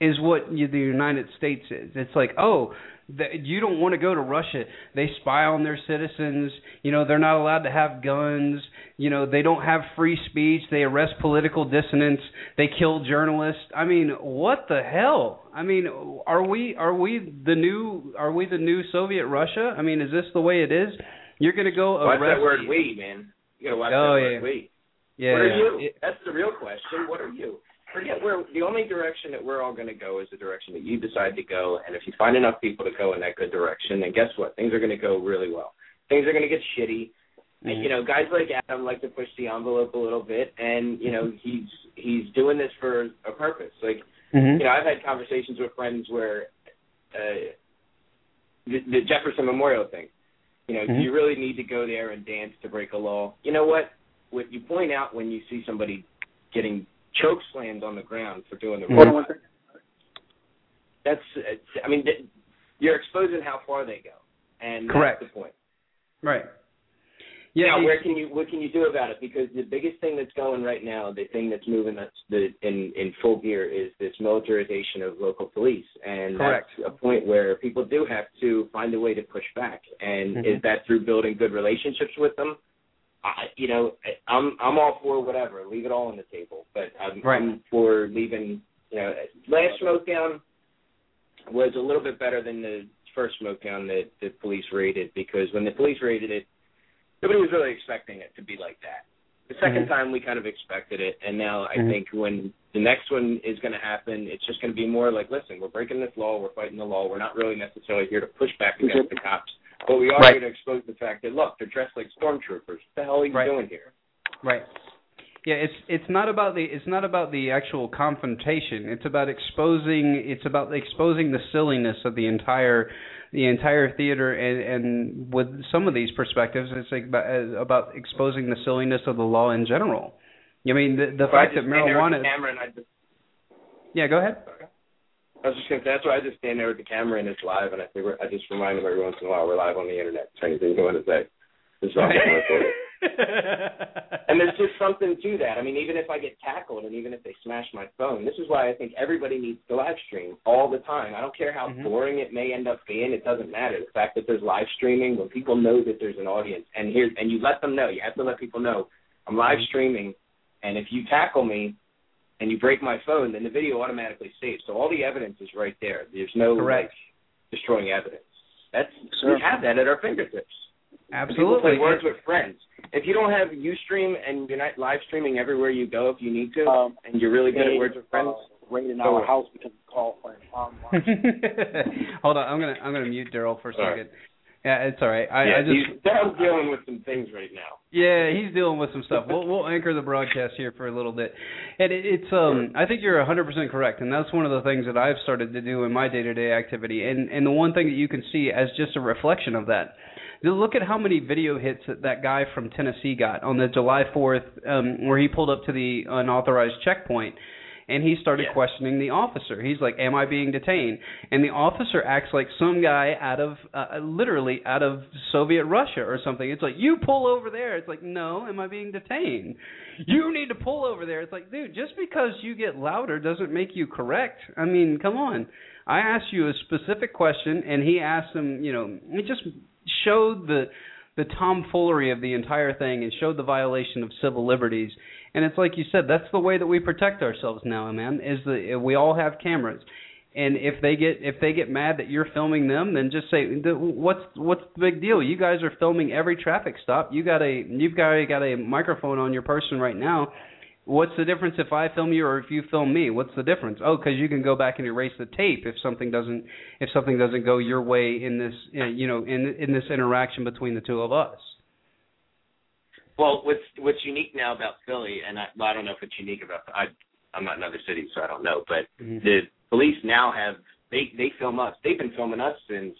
is what you, the United States is. It's like, oh, that you don't want to go to Russia. They spy on their citizens. You know, they're not allowed to have guns. You know, they don't have free speech. They arrest political dissidents. They kill journalists. I mean, what the hell? I mean, are we are we the new are we the new Soviet Russia? I mean, is this the way it is? You're going to go Watch arrest that word we, man. You gotta watch Oh, that yeah. we. Yeah. What are you? It- That's the real question. What are you? Forget where the only direction that we're all going to go is the direction that you decide to go. And if you find enough people to go in that good direction, then guess what? Things are going to go really well. Things are going to get shitty. And, you know, guys like Adam like to push the envelope a little bit, and you know he's he's doing this for a purpose. Like Mhm. you know, I've had conversations with friends where uh, the, the Jefferson Memorial thing. You know, Mhm. do you really need to go there and dance to break a law? You know what? What you point out when you see somebody getting choke slammed on the ground for doing the Mhm. Hold wrong, on one second. that's, it's, I mean, you're exposing how far they go, and Correct. that's the point. Right. Yeah. now, where can you what can you do about it? Because the biggest thing that's going right now, the thing that's moving us the in in full gear is this militarization of local police, and Correct. that's a point where people do have to find a way to push back. And Mhm. is that through building good relationships with them? I, you know, I'm I'm all for whatever. Leave it all on the table, but I'm, Right. I'm for leaving. You know, last Smokedown was a little bit better than the first Smokedown that the police raided because when the police raided it, nobody was really expecting it to be like that. The 2nd Mhm. time we kind of expected it, and now I Mhm. think when the next one is going to happen, it's just going to be more like, listen, we're breaking this law, we're fighting the law, we're not really necessarily here to push back against the cops, but we are Right. here to expose the fact that look, they're dressed like stormtroopers. What the hell are you Right. doing here? Right. Yeah, it's it's not about the it's not about the actual confrontation. It's about exposing it's about exposing the silliness of the entire the entire theater and and with some of these perspectives it's like about, uh, about exposing the silliness of the law in general. I mean the the fact that just stand there with marijuana the camera and I just Yeah, go ahead. I was just gonna say that's why I just stand there with the camera and it's live, and I think we're, I just remind them every once in a while we're live on the internet. So anything you want to say, is all <laughs> recorded. <laughs> And there's just something to that. I mean, even if I get tackled and even if they smash my phone, this is why I think everybody needs to live stream all the time. I don't care how Mhm. boring it may end up being; it doesn't matter. The fact that there's live streaming, when people know that there's an audience, and here and you let them know, you have to let people know I'm live Mhm. streaming, and if you tackle me and you break my phone, then the video automatically saves. So all the evidence is right there. There's no Correct. like destroying evidence. That's Sure. we have that at our fingertips. People Absolutely. play words with friends. If you don't have UStream and you're not live streaming everywhere you go if you need to, Um, and you're really good at words with friends, Uh, raiding our house because we called for an. Hold on, I'm gonna I'm gonna mute Daryl for a Sorry. second. Yeah, it's all right. I, yeah, I just he's, dealing with some things right now. Yeah, he's dealing with some stuff. We'll we'll anchor the broadcast here for a little bit, and it, it's um. I think you're 100% correct, and that's one of the things that I've started to do in my day-to-day activity, and and the one thing that you can see as just a reflection of that. Look at how many video hits that that guy from Tennessee got on the July 4th, um, where he pulled up to the unauthorized checkpoint, and he started Yeah. questioning the officer. He's like, "Am I being detained?" And the officer acts like some guy out of uh, literally out of Soviet Russia or something. It's like, "You pull over there." It's like, "No, am I being detained?" You need to pull over there. It's like, dude, just because you get louder doesn't make you correct. I mean, come on. I asked you a specific question, and he asked him. You know, it just showed the the tomfoolery of the entire thing and showed the violation of civil liberties. And it's like you said, that's the way that we protect ourselves now, man. Is the we all have cameras, and if they get if they get mad that you're filming them, then just say, what's what's the big deal? You guys are filming every traffic stop. You got a you've got a, got a microphone on your person right now. What's the difference if I film you or if you film me? What's the difference? Oh, because you can go back and erase the tape if something doesn't if something doesn't go your way in this you know in in this interaction between the two of us. Well, what's what's unique now about Philly, and I, well, I don't know if it's unique about I I'm not in other cities, so I don't know, but Mm-hmm. the police now have they they film us. They've been filming us since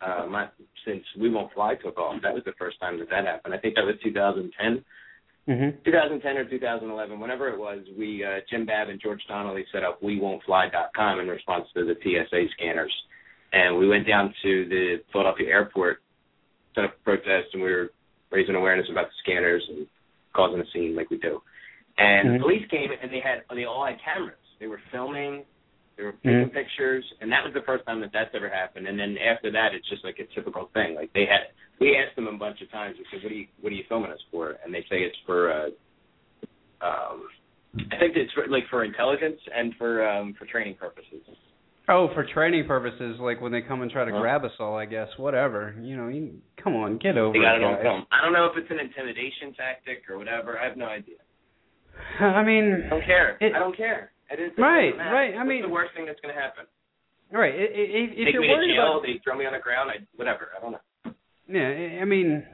uh my since We Won't Fly took off. That was the first time that that happened. I think that was 2010. Mm-hmm. 2010 or 2011, whenever it was, we uh, Jim Babb and George Donnelly set up WeWon'tFly.com in response to the TSA scanners, and we went down to the Philadelphia airport, set up a protest, and we were raising awareness about the scanners and causing a scene like we do. And Mhm. the police came and they had they all had cameras. They were filming, they were taking Mhm. pictures, and that was the first time that that's ever happened. And then after that, it's just like a typical thing. Like they had, we asked them a bunch of times. We said, "What are you What are you filming us for?" And they say it's for, uh, um, I think it's for, like for intelligence and for um for training purposes. Oh, for training purposes, like when they come and try to Huh? grab us all, I guess. Whatever. You know, you, come on, get over They got it, it on. I don't know if it's an intimidation tactic or whatever. I have no idea. <laughs> I mean, I don't care. It- I don't care. It is Right, it right, I What's mean- the worst thing that's going to happen? right? i- i- If, Take you're me to worried jail. about, They throw me on the ground. I whatever. I don't know. yeah, I- I mean,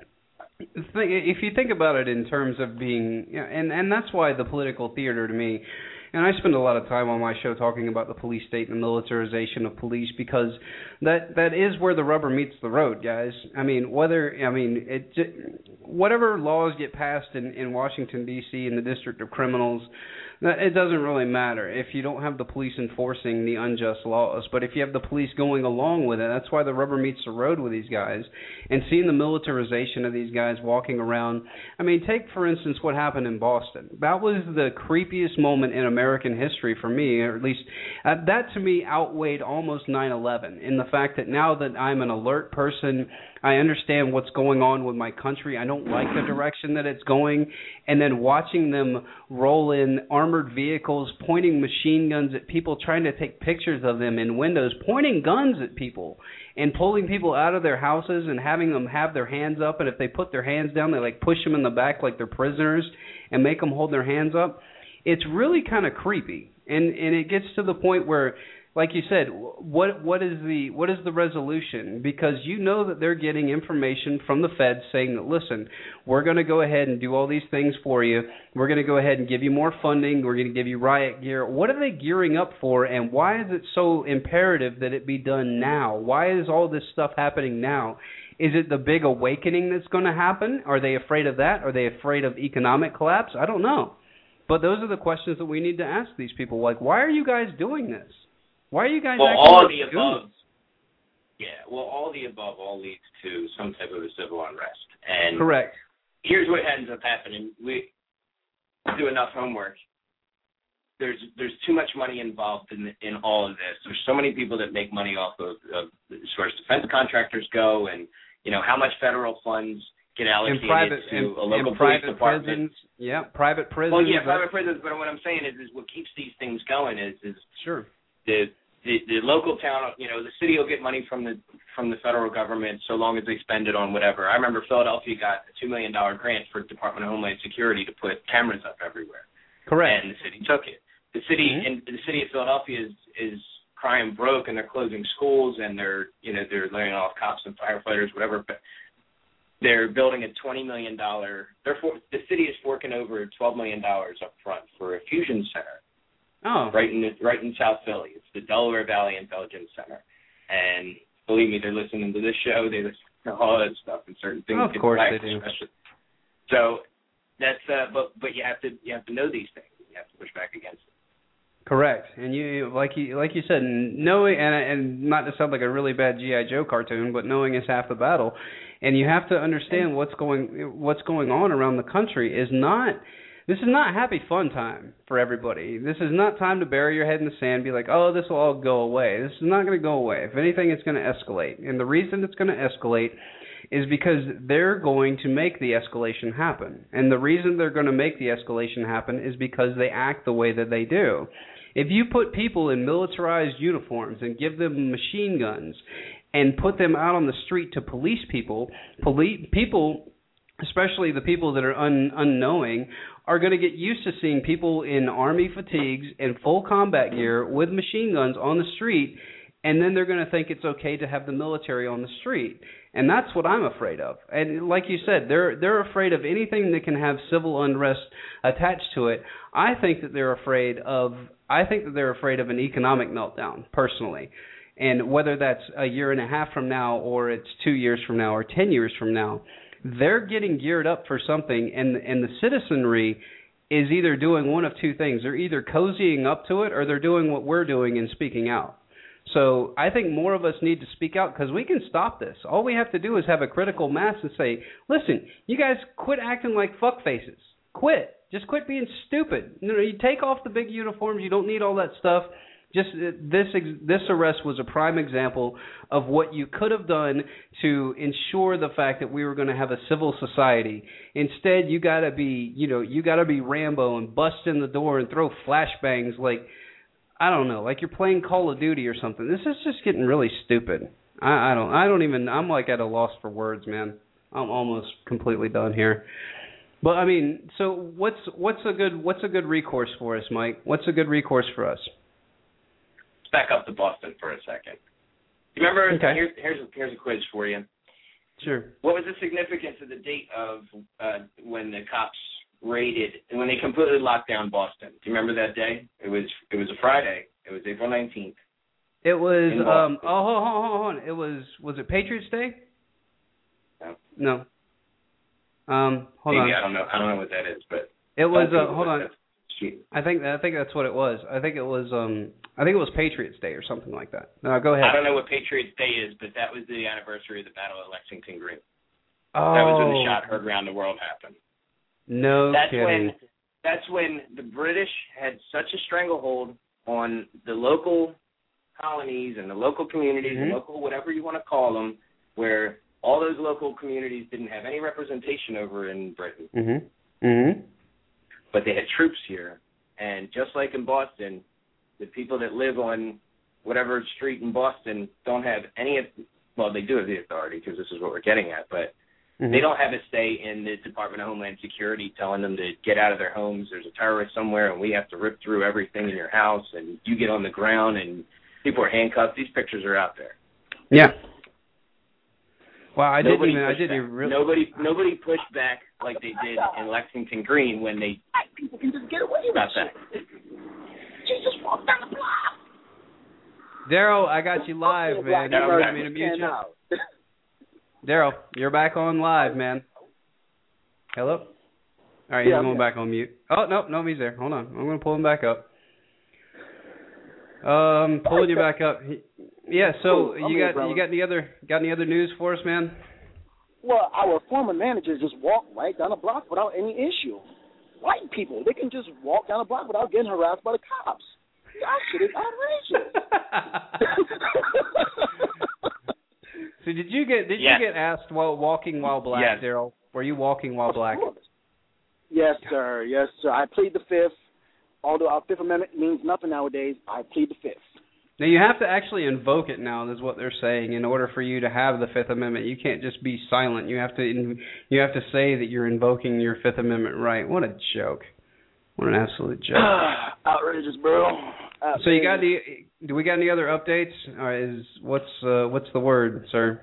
if you think about it in terms of being, yeah, and and that's why the political theater to me, and I spend a lot of time on my show talking about the police state and the militarization of police because that that is where the rubber meets the road, guys. I mean, whether I mean it, whatever laws get passed in in Washington D.C. in the District of Criminals, it doesn't really matter if you don't have the police enforcing the unjust laws. But if you have the police going along with it, that's why the rubber meets the road with these guys. And seeing the militarization of these guys walking around. I mean, take for instance what happened in Boston. That was the creepiest moment in American history for me, or at least uh, that to me outweighed almost 9/11 in the fact that now that I'm an alert person, I understand what's going on with my country. I don't like the direction that it's going, and then watching them roll in armored vehicles, pointing machine guns at people, trying to take pictures of them in windows, pointing guns at people, and pulling people out of their houses and having them have their hands up, and if they put their hands down, they like push them in the back like they're prisoners and make them hold their hands up. It's really kind of creepy, and and it gets to the point where like you said, what what is the what is the resolution? Because you know that they're getting information from the Fed saying that listen, we're going to go ahead and do all these things for you. We're going to go ahead and give you more funding. We're going to give you riot gear. What are they gearing up for, and why is it so imperative that it be done now? Why is all this stuff happening now? Is it the big awakening that's going to happen? Are they afraid of that? Are they afraid of economic collapse? I don't know. But those are the questions that we need to ask these people. Like, why are you guys doing this? Why are you guys Well, acting all of like the above. Yeah, well, all the above all leads to some type of a civil unrest. And Correct. here's what ends up happening: we do enough homework. There's there's too much money involved in in all of this. There's so many people that make money off of, of as far as defense contractors go, and you know how much federal funds get allocated in private to in, a local police private department. prisons. Yeah, private prisons. Well, yeah, private prisons. But what I'm saying is, is what keeps these things going is is Sure. The the, the local town, you know, the city will get money from the from the federal government so long as they spend it on whatever. I remember Philadelphia got a two million dollar grant for Department of Homeland Security to put cameras up everywhere, Correct. and the city took it. The city Mhm. and the city of Philadelphia is is crying broke, and they're closing schools, and they're you know they're laying off cops and firefighters, whatever. But they're building a twenty million dollar. They're for, the city is forking over twelve million dollars up front for a fusion center oh, right in right in South Philly. It's the Delaware Valley Intelligence Center, and believe me, they're listening to this show. They listen to all that stuff and certain things. Of course they do. especially. So that's uh, but but you have to you have to know these things. You have to push back against it. Correct. And you like you like you said, knowing and and not to sound like a really bad GI Joe cartoon, but knowing is half the battle. And you have to understand what's going what's going on around the country is not this is not happy fun time for everybody. This is not time to bury your head in the sand, be like, "Oh, this will all go away." This is not going to go away. If anything, it's going to escalate. And the reason it's going to escalate is because they're going to make the escalation happen. And the reason they're going to make the escalation happen is because they act the way that they do. If you put people in militarized uniforms and give them machine guns and put them out on the street to police people, police people especially the people that are un, unknowing, are going to get used to seeing people in army fatigues and full combat gear with machine guns on the street, and then they're going to think it's okay to have the military on the street. And that's what I'm afraid of. And like you said, they're they're afraid of anything that can have civil unrest attached to it. I think that they're afraid of I think that they're afraid of an economic meltdown personally. And whether that's a year and a half from now or it's 2 years from now or 10 years from now, they're getting geared up for something and and the citizenry is either doing one of two things. They're either cozying up to it or they're doing what we're doing and speaking out. So I think more of us need to speak out because we can stop this. All we have to do is have a critical mass and say, "Listen, you guys quit acting like fuck faces. Quit. Just quit being stupid. You know, you take off the big uniforms. You don't need all that stuff just uh, this this arrest was a prime example of what you could have done to ensure the fact that we were going to have a civil society. Instead, you got to be, you know, you got to be Rambo and bust in the door and throw flashbangs like I don't know, like you're playing Call of Duty or something. This is just getting really stupid. I, I don't I don't even I'm like at a loss for words, man. I'm almost completely done here. But I mean, so what's what's a good what's a good recourse for us, Mike? What's a good recourse for us? Back up to Boston for a second. You remember? Okay. Here's here's a, here's a quiz for you. Sure. What was the significance of the date of uh, when the cops raided when they completely locked down Boston? Do you remember that day? It was it was a Friday. It was April nineteenth. It was um oh hold on, hold on, hold. It was was it Patriots Day? No. No. Um hold Maybe on. I don't know. I don't know what that is, but It was uh hold on. Shoot. I think that, I think that's what it was. I think it was um I think it was Patriots Day or something like that. No, go ahead. I don't know what Patriots Day is, but that was the anniversary of the Battle of Lexington Green. oh, That was when the shot heard around the world happened. No that's kidding. when that's when the British had such a stranglehold on the local colonies and the local communities, Mhm. the local whatever you want to call them, where all those local communities didn't have any representation over in Britain, Mhm. Mhm. But they had troops here. And just like in Boston, the people that live on whatever street in Boston don't have any. Of well, they do have the authority because this is what we're getting at, but Mhm. they don't have a say in the Department of Homeland Security telling them to get out of their homes. There's a terrorist somewhere, and we have to rip through everything in your house, and you get on the ground, and people are handcuffed. These pictures are out there. Yeah. Wow, I nobody didn't even I didn't even really Nobody, nobody pushed back like they did in Lexington Green when they People can just get away with got shit. that. She just walked down the block. Daryl, I got you live, man. You Daryl, want me to mute you? <laughs> Daryl, you're back on live, man. Hello? All right, Yeah, he's I'm going here. back on mute. Oh, no, no, he's there. Hold on. I'm going to pull him back up. Um, pulling you back up. He- Yeah, so Cool. You got brother. you got any other got any other news for us, man? Well, our former managers just walk right down the block without any issue. White people, they can just walk down the block without getting harassed by the cops. That shit is outrageous. <laughs> so did you get did Yes. you get asked while walking while black, Yes. Daryl? Were you walking while black? yes, sir. Yes, sir. I plead the fifth. Although our Fifth Amendment means nothing nowadays, I plead the fifth. Now you have to actually invoke it now. Is what they're saying. In order for you to have the Fifth Amendment, you can't just be silent. You have to you have to say that you're invoking your Fifth Amendment right. What a joke! What an absolute joke. <sighs> outrageous, bro. so you got any? Do we got any other updates? Or is what's uh, what's the word, sir?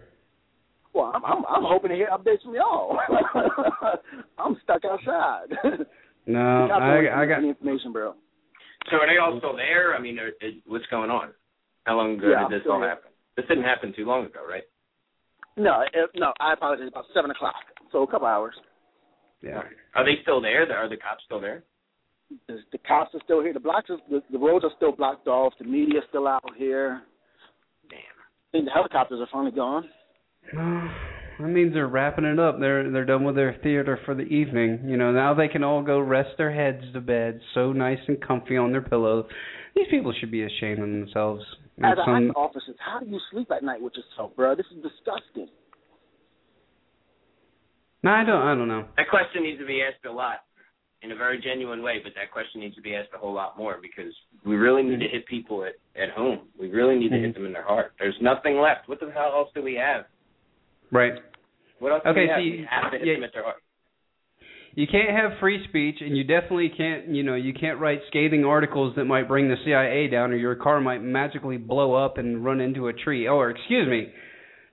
Well, I'm I'm, I'm hoping to hear updates from y'all. <laughs> I'm stuck outside. <laughs> No, I I got any information, bro. So are they all still there? I mean, are, is, what's going on? How long ago Yeah, did this still all happen? This didn't happen too long ago, right? No, it, no, I apologize. About seven o'clock, so a couple hours. yeah. Are they still there? Are the cops still there? The, the cops are still here. The blocks, are, the, the roads are still blocked off. The media's still out here. Damn. I think the helicopters are finally gone. <sighs> That means they're wrapping it up. They're they're done with their theater for the evening. You know, now they can all go rest their heads to bed, so nice and comfy on their pillows. These people should be ashamed of themselves. And As a some- ICE officer, how do you sleep at night with yourself, bro? This is disgusting. no, I don't. I don't know. That question needs to be asked a lot in a very genuine way, but that question needs to be asked a whole lot more because we really need to mm-hmm. hit people at, at home. We really need to hit mm-hmm. them in their heart. There's nothing left. What the hell else do we have? Right. What else do Okay, we have? so you- we have to hit yeah. them at their heart. You can't have free speech, and you definitely can't, you know, you can't write scathing articles that might bring the CIA down, or your car might magically blow up and run into a tree. Or excuse me,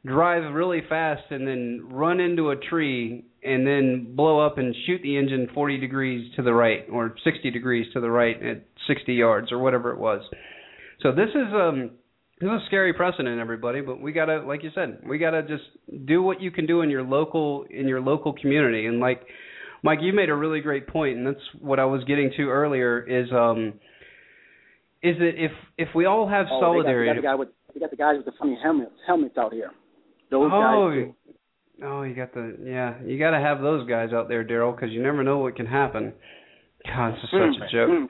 drive really fast and then run into a tree and then blow up and shoot the engine 40 degrees to the right or 60 degrees to the right at 60 yards or whatever it was. So this is um this is a scary precedent, everybody. But we gotta, like you said, we gotta just do what you can do in your local in your local community. And like Mike, you made a really great point, and that's what I was getting to earlier. Is um is that if if we all have oh, solidarity, they got, they got the guy with they got the guys with the funny helmets helmets out here. Those oh, guys. Oh, you got the yeah. You got to have those guys out there, Daryl, because you never know what can happen. God, this is such a joke. Mm.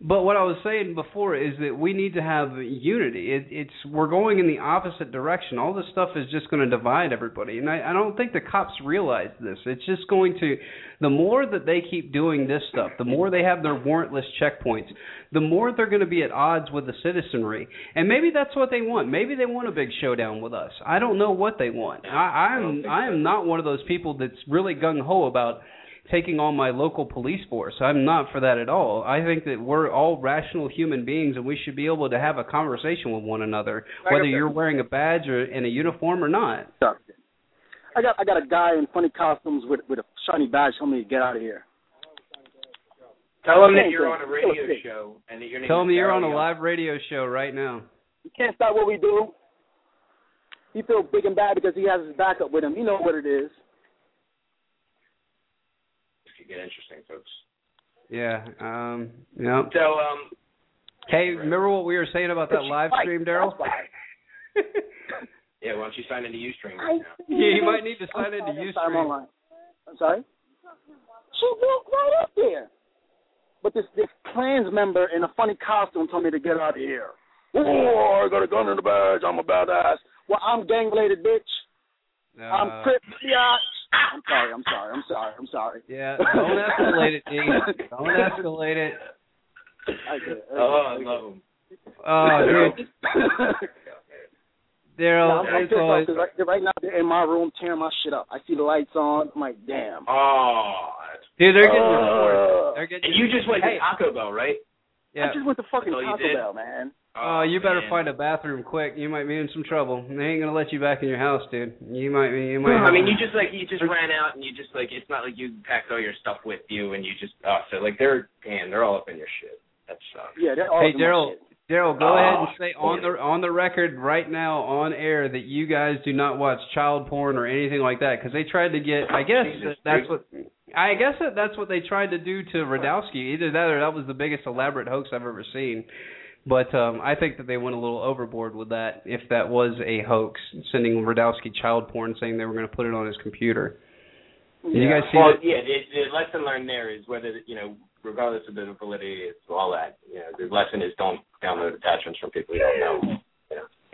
But what I was saying before is that we need to have unity. It, it's we're going in the opposite direction. All this stuff is just going to divide everybody, and I, I don't think the cops realize this. It's just going to, the more that they keep doing this stuff, the more they have their warrantless checkpoints, the more they're going to be at odds with the citizenry. And maybe that's what they want. Maybe they want a big showdown with us. I don't know what they want. I, I'm I am not one of those people that's really gung ho about taking on my local police force. I'm not for that at all. I think that we're all rational human beings and we should be able to have a conversation with one another, whether you're wearing a badge or in a uniform or not. I got I got a guy in funny costumes with with a shiny badge telling me to get out of here. Tell him that you're on a radio show and that your name Tell him is you're on a live radio show right now. You can't stop what we do. He feels big and bad because he has his backup with him. You know what it is. This could get interesting, folks. Yeah. Um. Yeah. So, um, Hey, remember what we were saying about that live stream, Daryl? <laughs> yeah, why don't you sign into UStream I right now? Yeah, you might need to sign into I'm Ustream. online. I'm sorry. She walked right up there. But this this Klans member in a funny costume told me to get out of here. Oh, I got a gun in the badge. I'm a badass. Well, I'm gang related, bitch. Uh, I'm crip, biatch. I'm sorry. I'm sorry. I'm sorry. I'm sorry. Yeah. Don't escalate it, D. Don't escalate it. I get it. Oh, I love him. Oh, dude. Daryl, No, I'm, I'm it's pissed off always 'cause right, right now they're in my room tearing my shit up. I see the lights on. I'm like, damn. Oh, dude. They're getting Uh, reported. They're getting. And you just went Hey. to Taco Bell, right? Yeah. I just went to fucking Taco? Bell, man. Oh, oh, you better man. find a bathroom quick. You might be in some trouble. They ain't gonna let you back in your house, dude. You might be. You might. I mean, you just like you just ran out and you just like it's not like you packed all your stuff with you and you just oh so like they're man they're all up in your shit. That sucks. Yeah, they're all Hey, Daryl. Daryl, go ahead and Oh, say on the on the record right now on air that you guys do not watch child porn or anything like that because they tried to get. I guess Jesus, that's dude. what. I guess that that's what they tried to do to Radowski. Either that or that was the biggest elaborate hoax I've ever seen. But um I think that they went a little overboard with that. If that was a hoax, sending Radowski child porn, saying they were going to put it on his computer. Did you guys see well, that? yeah, the, the lesson learned there is whether you know, regardless of the validity, it's all that. You know, the lesson is don't download attachments from people you don't know.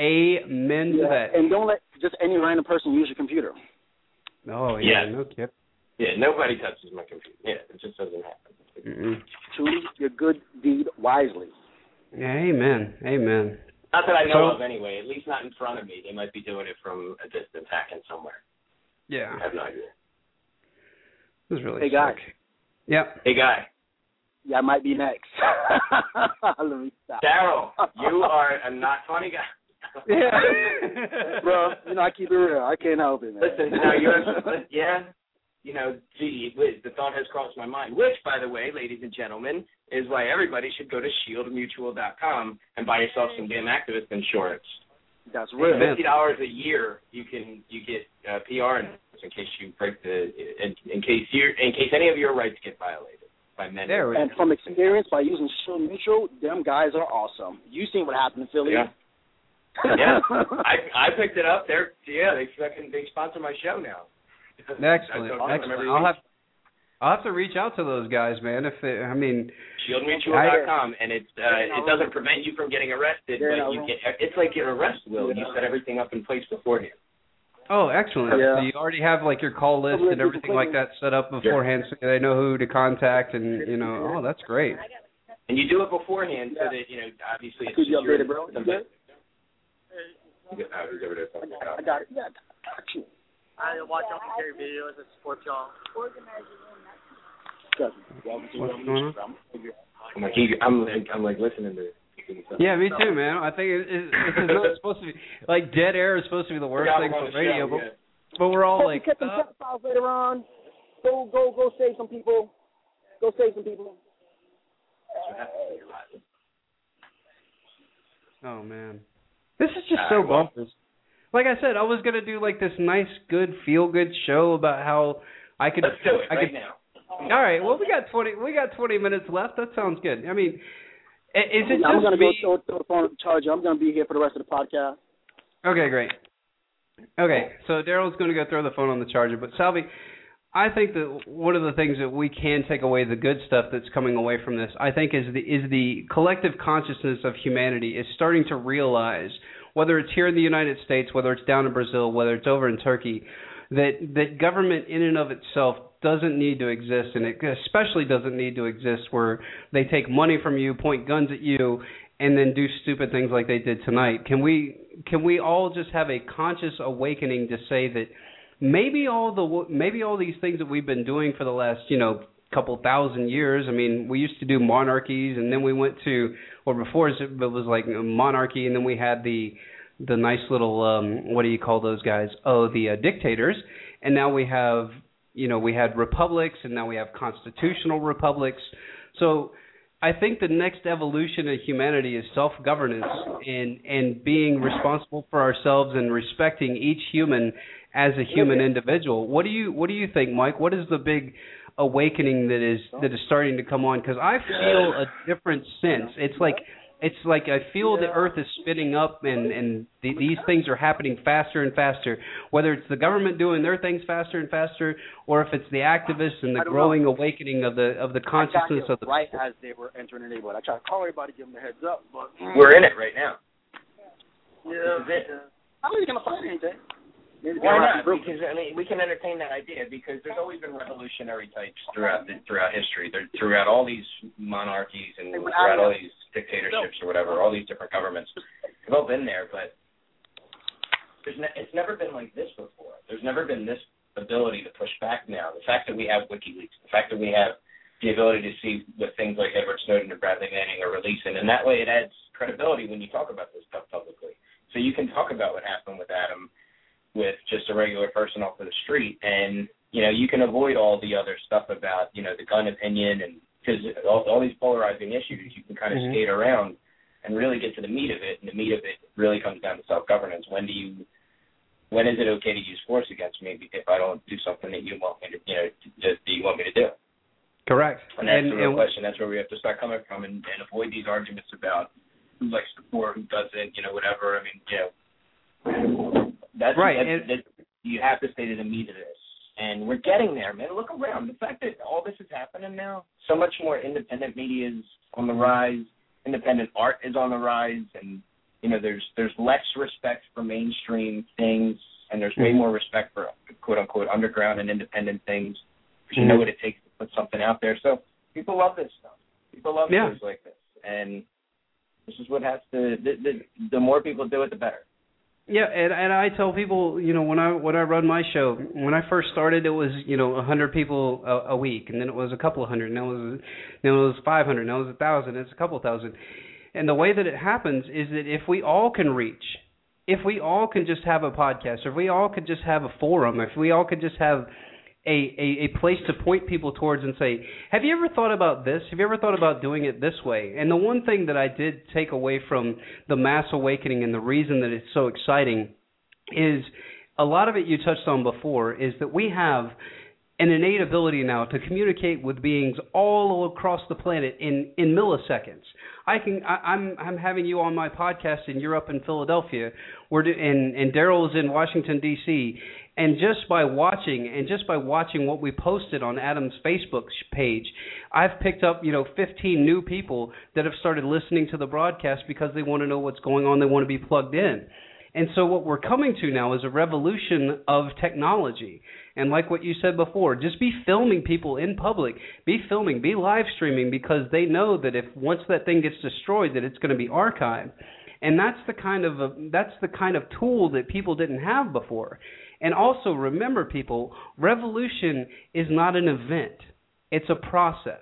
Amen to Yeah, that. and don't let just any random person use your computer. Oh yeah, Yeah. no kid. Yeah, nobody touches my computer. Yeah, it just doesn't happen. Mm-mm. Choose your good deed wisely. Yeah, amen, amen. Not that I know So- of anyway. At least not in front of me. They might be doing it from a distance, hacking somewhere. Yeah, I have no idea. it was really. Hey, guys. sick. Yep. Hey, guy, Yeah, I might be next. <laughs> Let me stop. Daryl, you <laughs> are a not funny guy. Yeah. <laughs> Bro, you know, I keep it real. I can't help it, man. Listen, now you're, yeah, you know, gee, the thought has crossed my mind. Which, by the way, ladies and gentlemen, is why everybody should go to shieldmutual.com and buy yourself some damn activist insurance. That's For real. Fifty dollars a year, you can you get uh, PR in case you break the in, in case you in case any of your rights get violated by men. There And from experience, by using Shield Mutual, them guys are awesome. You seen what happened in Philly? Yeah. Yeah, <laughs> I I picked it up. They're yeah, they fucking they sponsor my show now. Excellent. I talk to Excellent. I'll have I'll have to reach out to those guys, man. If they, I mean, shieldmutual.com, and it's uh, it doesn't prevent you from getting arrested, but you get it's like your arrest will. You set everything up in place beforehand. oh, excellent. Yeah. So you already have like your call list and everything like that set up beforehand, so they know who to contact, and you know, oh, that's great. And you do it beforehand so that you know obviously it's Keep you secure. updated, bro. You good? You get- uh, who's over there talking I got it. Yeah, I got you. I watch all security videos and support y'all. Welcome to What's Revolution. I'm, figure out I'm like, I'm like, I'm like listening to. Yeah, me too, man. I think it, it, this is supposed to be like dead air is supposed to be the worst Forgot thing for radio, show, but yeah. but we're all like, catch some uh, files later on. Go, go, go save some people. Go save some people. oh man, this is just All so right, well- bumpers. Like I said, I was gonna do like this nice, good, feel good show about how I could. Let's do it I right could, now. All right. Well, we got twenty. We got twenty minutes left. That sounds good. I mean, i- is it just I'm gonna me? go throw, throw the phone on the charger. I'm gonna be here for the rest of the podcast. Okay, great. Okay, so Daryl's going to go throw the phone on the charger, but Salvi, I think that one of the things that we can take away the good stuff that's coming away from this, I think, is the is the collective consciousness of humanity is starting to realize, whether it's here in the United States, whether it's down in Brazil, whether it's over in Turkey, that that government in and of itself doesn't need to exist, and it especially doesn't need to exist where they take money from you, point guns at you, and then do stupid things like they did tonight. Can we can we all just have a conscious awakening to say that maybe all the maybe all these things that we've been doing for the last you know couple thousand years. I mean, we used to do monarchies, and then we went to or before it was like monarchy, and then we had the the nice little um what do you call those guys? Oh, the uh, dictators, and now we have you know we had republics, and now we have constitutional republics. So I think the next evolution of humanity is self-governance and and being responsible for ourselves and respecting each human as a human individual. What do you what do you think, Mike? What is the big awakening that is oh. that is starting to come on? Because I feel a different sense. It's like it's like I feel the Earth is spinning up, and and the, these things are happening faster and faster. Whether it's the government doing their things faster and faster, or if it's the activists and the I don't growing awakening of the of the consciousness of the here right as they were entering the neighborhood. I tried to call everybody, give them a heads up, but We're in it right now. yeah. This is it. How are you gonna find anything? Why not? Because I mean, we can entertain that idea because there's always been revolutionary types throughout the, throughout history. There, throughout all these monarchies and throughout all these dictatorships or whatever, all these different governments. They've all been there, but there's ne- it's never been like this before. There's never been this ability to push back now. The fact that we have WikiLeaks, the fact that we have the ability to see what things like Edward Snowden and Bradley Manning are releasing, and that way it adds credibility when you talk about this stuff publicly. So you can talk about what happened with Adam with just a regular person off of the street, and you know you can avoid all the other stuff about you know the gun opinion and because all, all these polarizing issues you can kind of Mhm. skate around and really get to the meat of it, and the meat of it really comes down to self governance. When do you when is it okay to use force against me if I don't do something that you want me to you know that you want me to do? correct. And that's and, the real and- question. That's where we have to start coming from and, and avoid these arguments about who likes the poor, who doesn't, you know, whatever. I mean, you know, that's Right, That's, and- that you have to stay to the meat of this, and we're getting there, man. Look around. The fact that all this is happening now, so much more independent media is on the rise. Independent art is on the rise, and you know, there's there's less respect for mainstream things, and there's way Mhm. more respect for quote unquote underground and independent things. Because you know Mhm. what it takes to put something out there. So people love this stuff. People love Yeah. stories like this, and this is what has to. The, the the more people do it, the better. Yeah, and and I tell people, you know, when I when I run my show, when I first started, it was you know a hundred people a, a week, and then it was a couple of hundred, and then it was then it was five hundred, now it was a thousand, it's a couple thousand, and the way that it happens is that if we all can reach, if we all can just have a podcast, or if we all could just have a forum, if we all could just have a, a, a place to point people towards and say, have you ever thought about this? Have you ever thought about doing it this way? And the one thing that I did take away from the mass awakening and the reason that it's so exciting is a lot of it you touched on before is that we have an innate ability now to communicate with beings all across the planet in in milliseconds. I can I, I'm I'm having you on my podcast and you're up in Philadelphia. We're do, and and is in Washington D.C. And just by watching and just by watching what we posted on Adam's Facebook page, I've picked up you know 15 new people that have started listening to the broadcast because they want to know what's going on. They want to be plugged in. And so what we're coming to now is a revolution of technology. And like what you said before, just be filming people in public, be filming, be live streaming because they know that if once that thing gets destroyed that it's going to be archived. And that's the kind of a, that's the kind of tool that people didn't have before. And also remember people, revolution is not an event. It's a process.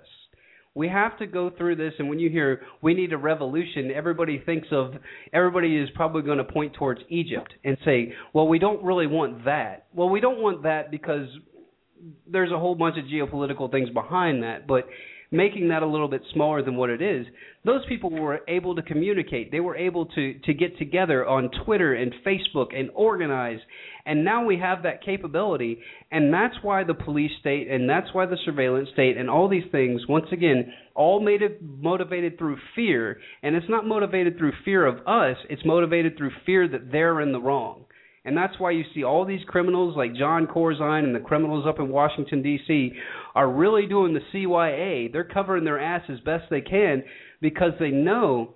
We have to go through this, and when you hear we need a revolution, everybody thinks of everybody is probably going to point towards Egypt and say, "Well, we don't really want that." Well, we don't want that because there's a whole bunch of geopolitical things behind that, but making that a little bit smaller than what it is, those people were able to communicate. They were able to to get together on Twitter and Facebook and organize. And now we have that capability, and that's why the police state and that's why the surveillance state and all these things, once again, all made it motivated through fear. And it's not motivated through fear of us, it's motivated through fear that they're in the wrong. And that's why you see all these criminals like Jon Corzine and the criminals up in Washington D.C. are really doing the CYA. They're covering their ass as best they can because they know,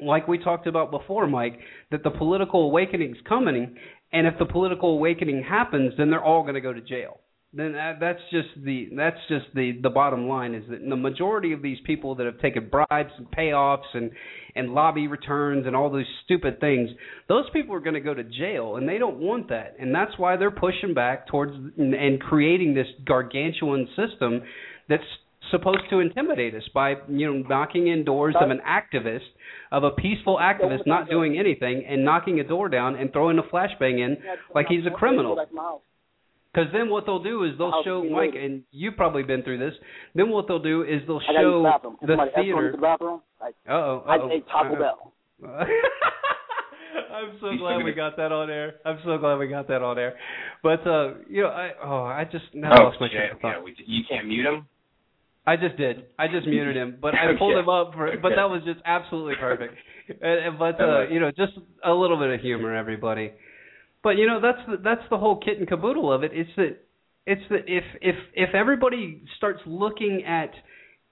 like we talked about before, Mike, that the political awakening is coming, and if the political awakening happens, then they're all going to go to jail then that's just the that's just the the bottom line is that the majority of these people that have taken bribes and payoffs and and lobby returns and all those stupid things those people are going to go to jail and they don't want that. And that's why they're pushing back towards and, and creating this gargantuan system that's supposed to intimidate us by you know knocking in doors of an activist of a peaceful activist not doing anything and knocking a door down and throwing a flashbang in like he's a criminal because then what they'll do is they'll show Mike, and you've probably been through this. Then what they'll do is they'll show the theater. Uh oh. I take Taco Bell. <laughs> I'm so glad we got that on air. I'm so glad we got that on air. But uh you know, I oh I just now oh, lost my train yeah, of thought. yeah, we, you can't mute him. I just did. I just muted him, but I <laughs> pulled Okay. him up for. But Okay. that was just absolutely perfect. <laughs> and, and- but uh, you know, just a little bit of humor, everybody. But you know, that's the, that's the whole kit and caboodle of it. It's that it's that if if if everybody starts looking at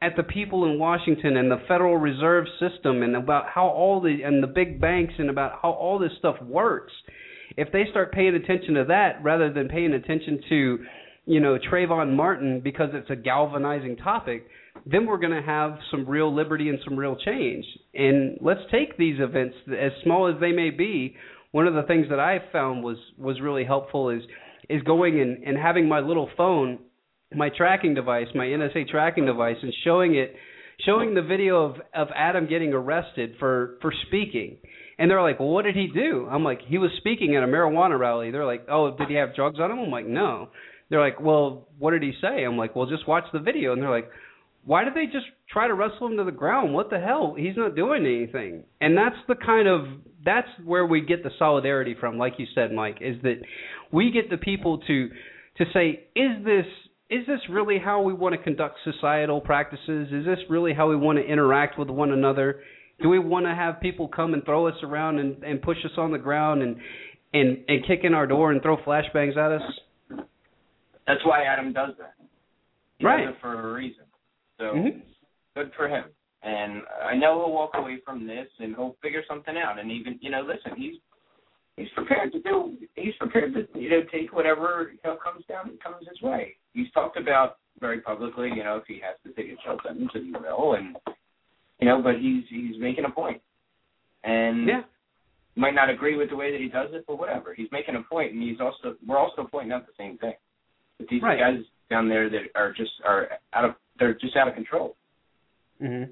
at the people in Washington and the Federal Reserve System and about how all the and the big banks and about how all this stuff works, if they start paying attention to that rather than paying attention to, you know, Trayvon Martin because it's a galvanizing topic, then we're going to have some real liberty and some real change. And let's take these events as small as they may be. One of the things that I found was was really helpful is is going and, and having my little phone, my tracking device, my NSA tracking device, and showing it, showing the video of of Adam getting arrested for for speaking. And they're like, "Well, what did he do?" I'm like, "He was speaking at a marijuana rally." They're like, "Oh, did he have drugs on him?" I'm like, "No." They're like, "Well, what did he say?" I'm like, "Well, just watch the video." And they're like, "Why did they just try to wrestle him to the ground? What the hell? He's not doing anything." And that's the kind of that's where we get the solidarity from, like you said, Mike, is that we get the people to to say, "Is this is this really how we want to conduct societal practices? Is this really how we want to interact with one another? Do we want to have people come and throw us around and, and push us on the ground and and and kick in our door and throw flashbangs at us?" That's why Adam does that. He Right. does it for a reason. So Mhm. Good for him. And I know he'll walk away from this and he'll figure something out. And even you know, listen, he's he's prepared to do. He's prepared to you know take whatever you know comes down comes his way. He's talked about very publicly, you know, if he has to take a jail sentence, and he will. And you know, but he's he's making a point. And Yeah. might not agree with the way that he does it, but whatever. He's making a point, and he's also we're also pointing out the same thing. That these Right. guys down there that are just are out of they're just out of control. Mhm.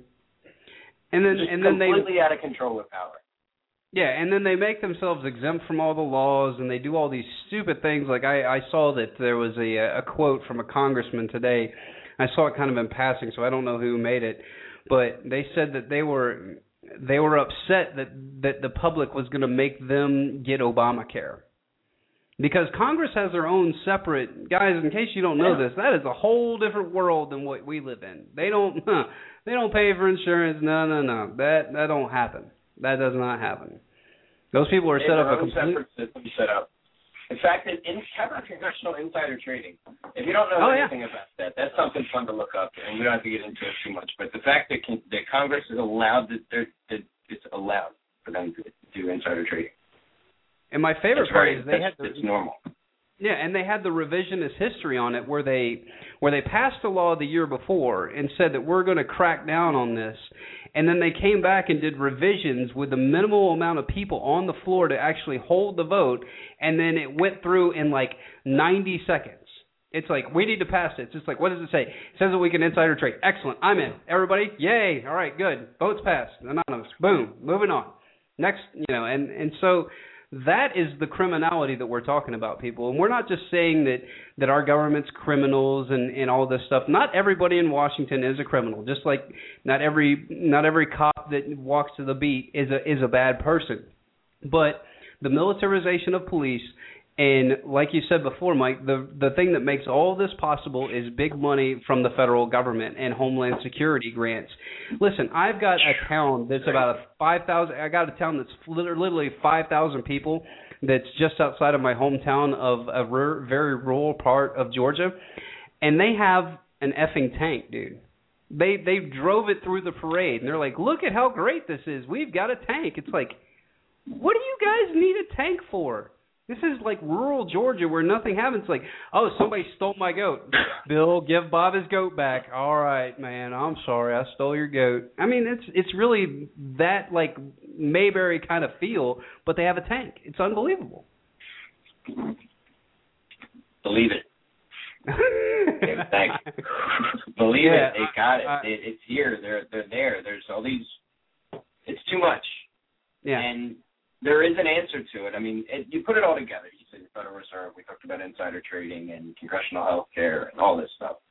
And then just and then they completely out of control with power. Yeah, and then they make themselves exempt from all the laws, and they do all these stupid things. Like I, I saw that there was a a quote from a congressman today. I saw it kind of in passing, so I don't know who made it, but they said that they were they were upset that that the public was going to make them get Obamacare because Congress has their own separate guys. In case you don't know Yeah. this, that is a whole different world than what we live in. They don't they don't pay for insurance. No, no, no. That that don't happen. That does not happen. Those people are They set up a complete. system set up. In fact, in, in about congressional insider trading? If you don't know Oh, yeah. anything about that, that's something fun to look up, and we don't have to get into it too much. But the fact that con- that Congress is allowed that they're that it's allowed for them to do insider trading. And my favorite part is they had the, it's normal. Yeah, and they had the revisionist history on it where they where they passed a law the year before and said that we're going to crack down on this. And then they came back and did revisions with the minimal amount of people on the floor to actually hold the vote and then it went through in like 90 seconds. It's like we need to pass it. It's just like what does it say? It says that we can insider trade. Excellent. I'm in. Everybody, yay! All right, good. Votes passed. Anonymous. Boom. Moving on. Next, you know, and and so that is the criminality that we're talking about, people. And we're not just saying that that our government's criminals and and all this stuff. Not everybody in Washington is a criminal. Just like not every not every cop that walks to the beat is a is a bad person. But the militarization of police and like you said before, Mike, the the thing that makes all this possible is big money from the federal government and homeland security grants. Listen, I've got a town that's about a five thousand. I got a town that's literally five thousand people. That's just outside of my hometown of a very rural part of Georgia, and they have an effing tank, dude. They they drove it through the parade, and they're like, "Look at how great this is. We've got a tank." It's like, what do you guys need a tank for? This is like rural Georgia where nothing happens. Like, oh, somebody stole my goat. <coughs> Bill, give Bob his goat back. All right, man. I'm sorry, I stole your goat. I mean, it's it's really that like Mayberry kind of feel, but they have a tank. It's unbelievable. Believe it. <laughs> Thanks. <laughs> Believe yeah, it. They got it. I, I, it. It's here. They're they're there. There's all these. It's too much. Yeah. And there is an answer to it. I mean, it, you put it all together. You said the Federal Reserve. We talked about insider trading and congressional health care and all this stuff.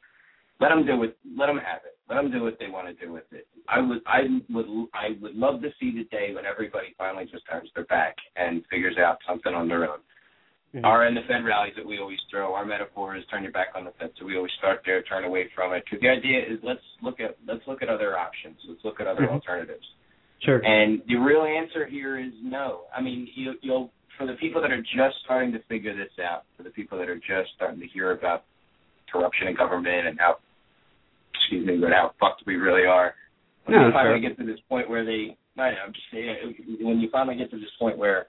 Let them do it. Let them have it. Let them do what they want to do with it. I would, I would, I would love to see the day when everybody finally just turns their back and figures out something on their own. Mm-hmm. Our and the Fed rallies that we always throw. Our metaphor is turn your back on the Fed, so we always start there, turn away from it. Because the idea is let's look at let's look at other options. Let's look at other mm-hmm. alternatives. Sure. And the real answer here is no. I mean, you, you'll for the people that are just starting to figure this out, for the people that are just starting to hear about corruption in government and how, excuse me, but how fucked we really are. When no, you finally fair. get to this point where they, I know, I'm just saying, when you finally get to this point where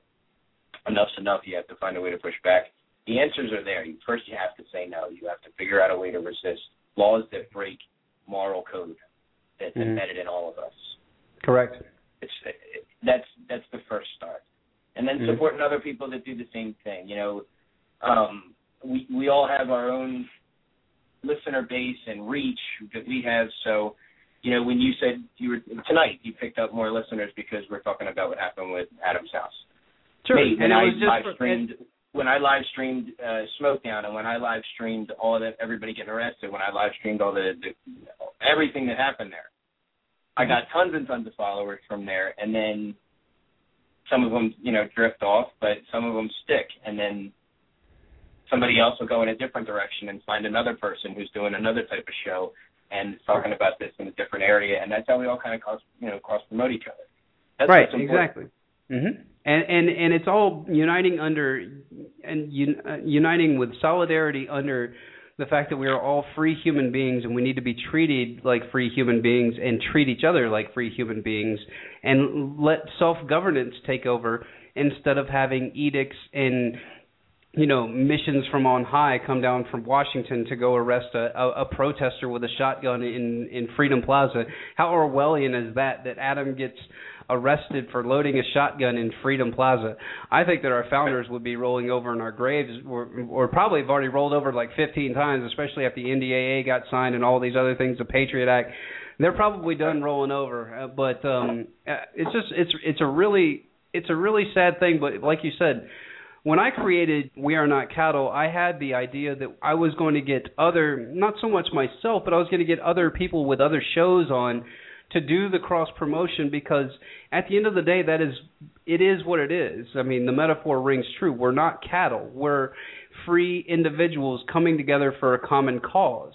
enough's enough, you have to find a way to push back. The answers are there. You, first, you have to say no. You have to figure out a way to resist laws that break moral code that's mm-hmm. embedded in all of us. Correct. It's that's that's the first start, and then mm-hmm. supporting other people that do the same thing. You know, um, we we all have our own listener base and reach that we have. So, you know, when you said you were tonight, you picked up more listeners because we're talking about what happened with Adam's house. Sure, Me, and I it was just live for, streamed. When I live streamed uh, Smokedown, and when I live streamed all that everybody getting arrested, when I live streamed all the, the everything that happened there, I got tons and tons of followers from there, and then some of them, you know, drift off, but some of them stick, and then somebody else will go in a different direction and find another person who's doing another type of show and talking about this in a different area, and that's how we all kind of cross, you know, cross promote each other. That's right, exactly. Mm-hmm. And and and it's all uniting under and un, uh, uniting with solidarity under the fact that we are all free human beings and we need to be treated like free human beings and treat each other like free human beings and let self governance take over instead of having edicts and you know missions from on high come down from Washington to go arrest a, a, a protester with a shotgun in in Freedom Plaza. How Orwellian is that? That Adam gets arrested for loading a shotgun in Freedom Plaza. I think that our founders would be rolling over in our graves, or, or probably have already rolled over like 15 times, especially after the NDAA got signed and all these other things, the Patriot Act. They're probably done rolling over, uh, but um, uh, it's just it's it's a really it's a really sad thing. But like you said, when I created We Are Not Cattle, I had the idea that I was going to get other, not so much myself, but I was going to get other people with other shows on to do the cross promotion because at the end of the day that is it is what it is. I mean, the metaphor rings true. We're not cattle. We're free individuals coming together for a common cause.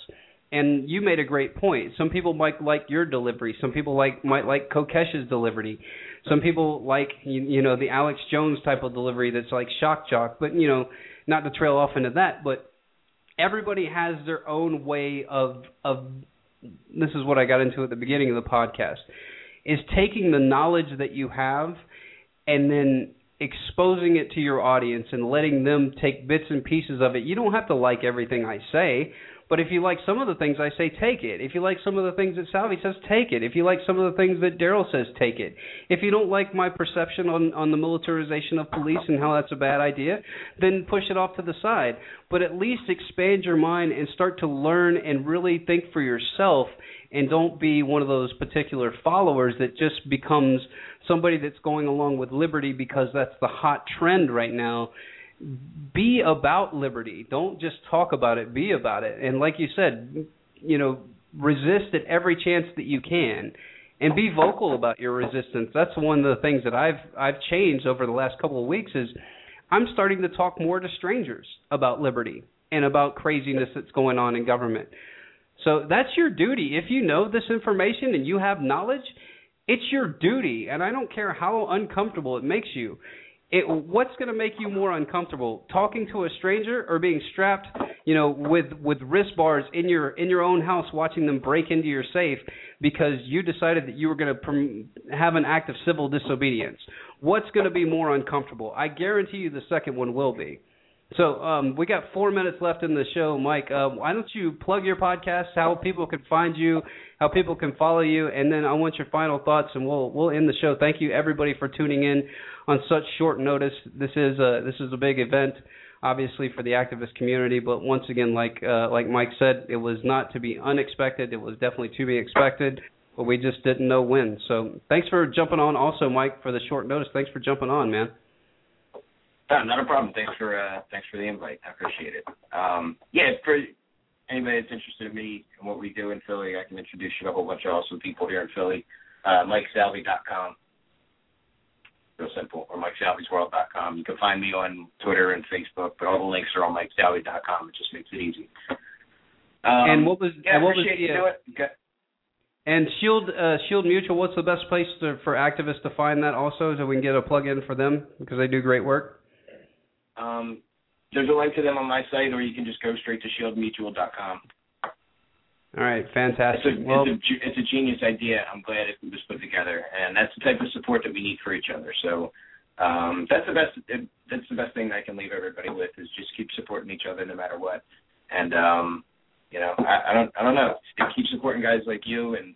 And you made a great point. Some people might like your delivery. Some people like might like Kokesh's delivery. Some people like you, you know the Alex Jones type of delivery that's like shock jock. But you know, not to trail off into that, but everybody has their own way of of this is what I got into at the beginning of the podcast, is taking the knowledge that you have and then exposing it to your audience and letting them take bits and pieces of it. You don't have to like everything I say, But if you like some of the things I say, take it. If you like some of the things that Salvi says, take it. If you like some of the things that Daryl says, take it. If you don't like my perception on on the militarization of police and how that's a bad idea, then push it off to the side. But at least expand your mind and start to learn and really think for yourself and don't be one of those particular followers that just becomes somebody that's going along with liberty because that's the hot trend right now be about liberty don't just talk about it be about it and like you said you know resist at every chance that you can and be vocal about your resistance that's one of the things that i've i've changed over the last couple of weeks is i'm starting to talk more to strangers about liberty and about craziness that's going on in government so that's your duty. If you know this information and you have knowledge, it's your duty. And I don't care how uncomfortable it makes you. It, what's going to make you more uncomfortable, talking to a stranger or being strapped, you know, with with wrist bars in your in your own house, watching them break into your safe because you decided that you were going to prom- have an act of civil disobedience? What's going to be more uncomfortable? I guarantee you, the second one will be. So um, we got four minutes left in the show, Mike. Uh, why don't you plug your podcast, how people can find you, how people can follow you, and then I want your final thoughts, and we'll we'll end the show. Thank you everybody for tuning in on such short notice. This is a this is a big event, obviously for the activist community, but once again, like uh, like Mike said, it was not to be unexpected. It was definitely to be expected, but we just didn't know when. So thanks for jumping on. Also, Mike, for the short notice. Thanks for jumping on, man. No, not a problem. Thanks for uh, thanks for the invite. I appreciate it. Um, yeah, for anybody that's interested in me and what we do in Philly, I can introduce you to a whole bunch of awesome people here in Philly. Uh, MikeSalvi.com, real simple, or MikeSalvi'sWorld.com. You can find me on Twitter and Facebook, but all the links are on MikeSalvi.com. It just makes it easy. Um, and what was yeah, and what was appreciate the, you doing. Okay. And Shield uh, Shield Mutual, what's the best place to, for activists to find that also, so we can get a plug in for them because they do great work. Um, there's a link to them on my site, or you can just go straight to shieldmutual.com. All right, fantastic. It's a, well, it's, a, it's a genius idea. I'm glad it was put together, and that's the type of support that we need for each other. So um, that's the best. That's the best thing I can leave everybody with is just keep supporting each other no matter what. And um, you know, I, I don't, I don't know. Keep supporting guys like you and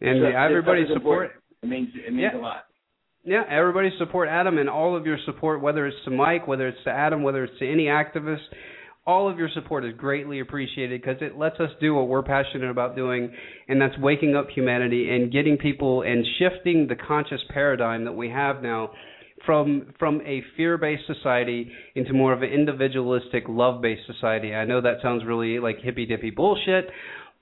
and so, everybody's it's support. It means it means Yeah. a lot. Yeah, everybody support Adam and all of your support, whether it's to Mike, whether it's to Adam, whether it's to any activist, all of your support is greatly appreciated because it lets us do what we're passionate about doing, and that's waking up humanity and getting people and shifting the conscious paradigm that we have now from from a fear-based society into more of an individualistic, love-based society. I know that sounds really like hippy-dippy bullshit,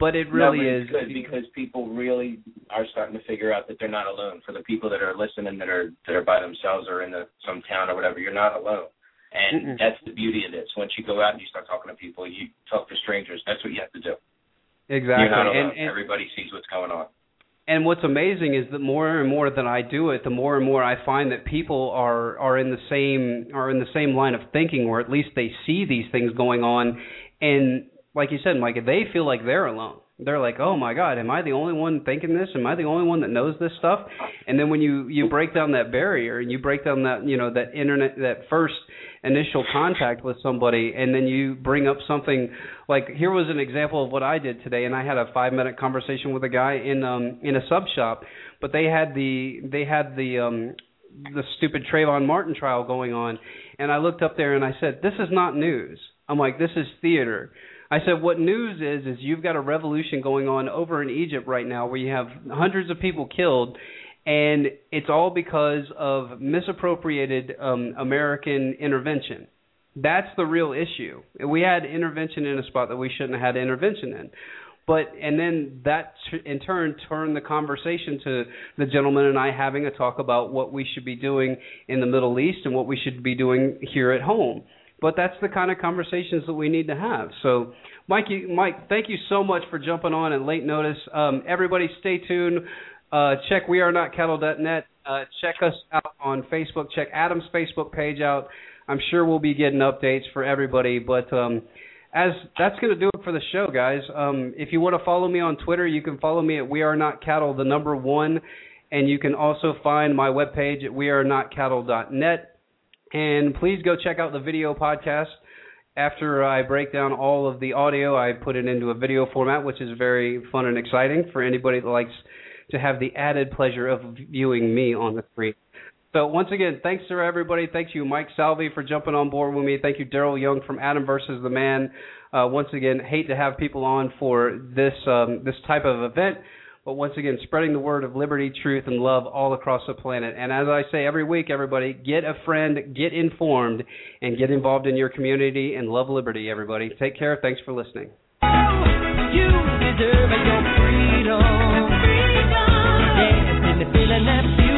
but it really no, but is good because people really are starting to figure out that they're not alone. For the people that are listening that are that are by themselves or in the, some town or whatever, you're not alone. And Mm-mm. that's the beauty of this. Once you go out and you start talking to people, you talk to strangers. That's what you have to do. exactly. You're not alone. and, and Everybody sees what's going on. and what's amazing is that more and more that I do it, the more and more I find that people are are in the same are in the same line of thinking, or at least they see these things going on, and like you said, Mike, they feel like they're alone. They're like, "Oh my God, am I the only one thinking this? Am I the only one that knows this stuff?" And then when you you break down that barrier and you break down that you know that internet that first initial contact with somebody and then you bring up something like here was an example of what I did today and I had a 5 minute conversation with a guy in um in a sub shop but they had the they had the um the stupid Trayvon Martin trial going on and I looked up there and I said this is not news. I'm like this is theater. I said what news is is you've got a revolution going on over in Egypt right now where you have hundreds of people killed and it's all because of misappropriated um, American intervention. That's the real issue. We had intervention in a spot that we shouldn't have had intervention in. But and then that in turn turned the conversation to the gentleman and I having a talk about what we should be doing in the Middle East and what we should be doing here at home. But that's the kind of conversations that we need to have. So, Mike, Mike, thank you so much for jumping on at late notice. Um, everybody, stay tuned. Uh, check wearenotcattle.net. Uh, check us out on Facebook. Check Adam's Facebook page out. I'm sure we'll be getting updates for everybody. But um, as that's going to do it for the show, guys. Um, if you want to follow me on Twitter, you can follow me at We Are Not Cattle, the number one, and you can also find my webpage at wearenotcattle.net. And please go check out the video podcast After I break down all of the audio, I put it into a video format, which is very fun and exciting for anybody that likes to have the added pleasure of viewing me on the screen. So once again, thanks to everybody. Thank you, Mike Salvi, for jumping on board with me. Thank you, Daryl Young from Adam versus the Man. Uh, once again, hate to have people on for this um, this type of event, but once again, spreading the word of liberty, truth, and love all across the planet. And as I say every week, everybody, get a friend, get informed, and get involved in your community and love liberty. Everybody, take care. Thanks for listening the feeling that feels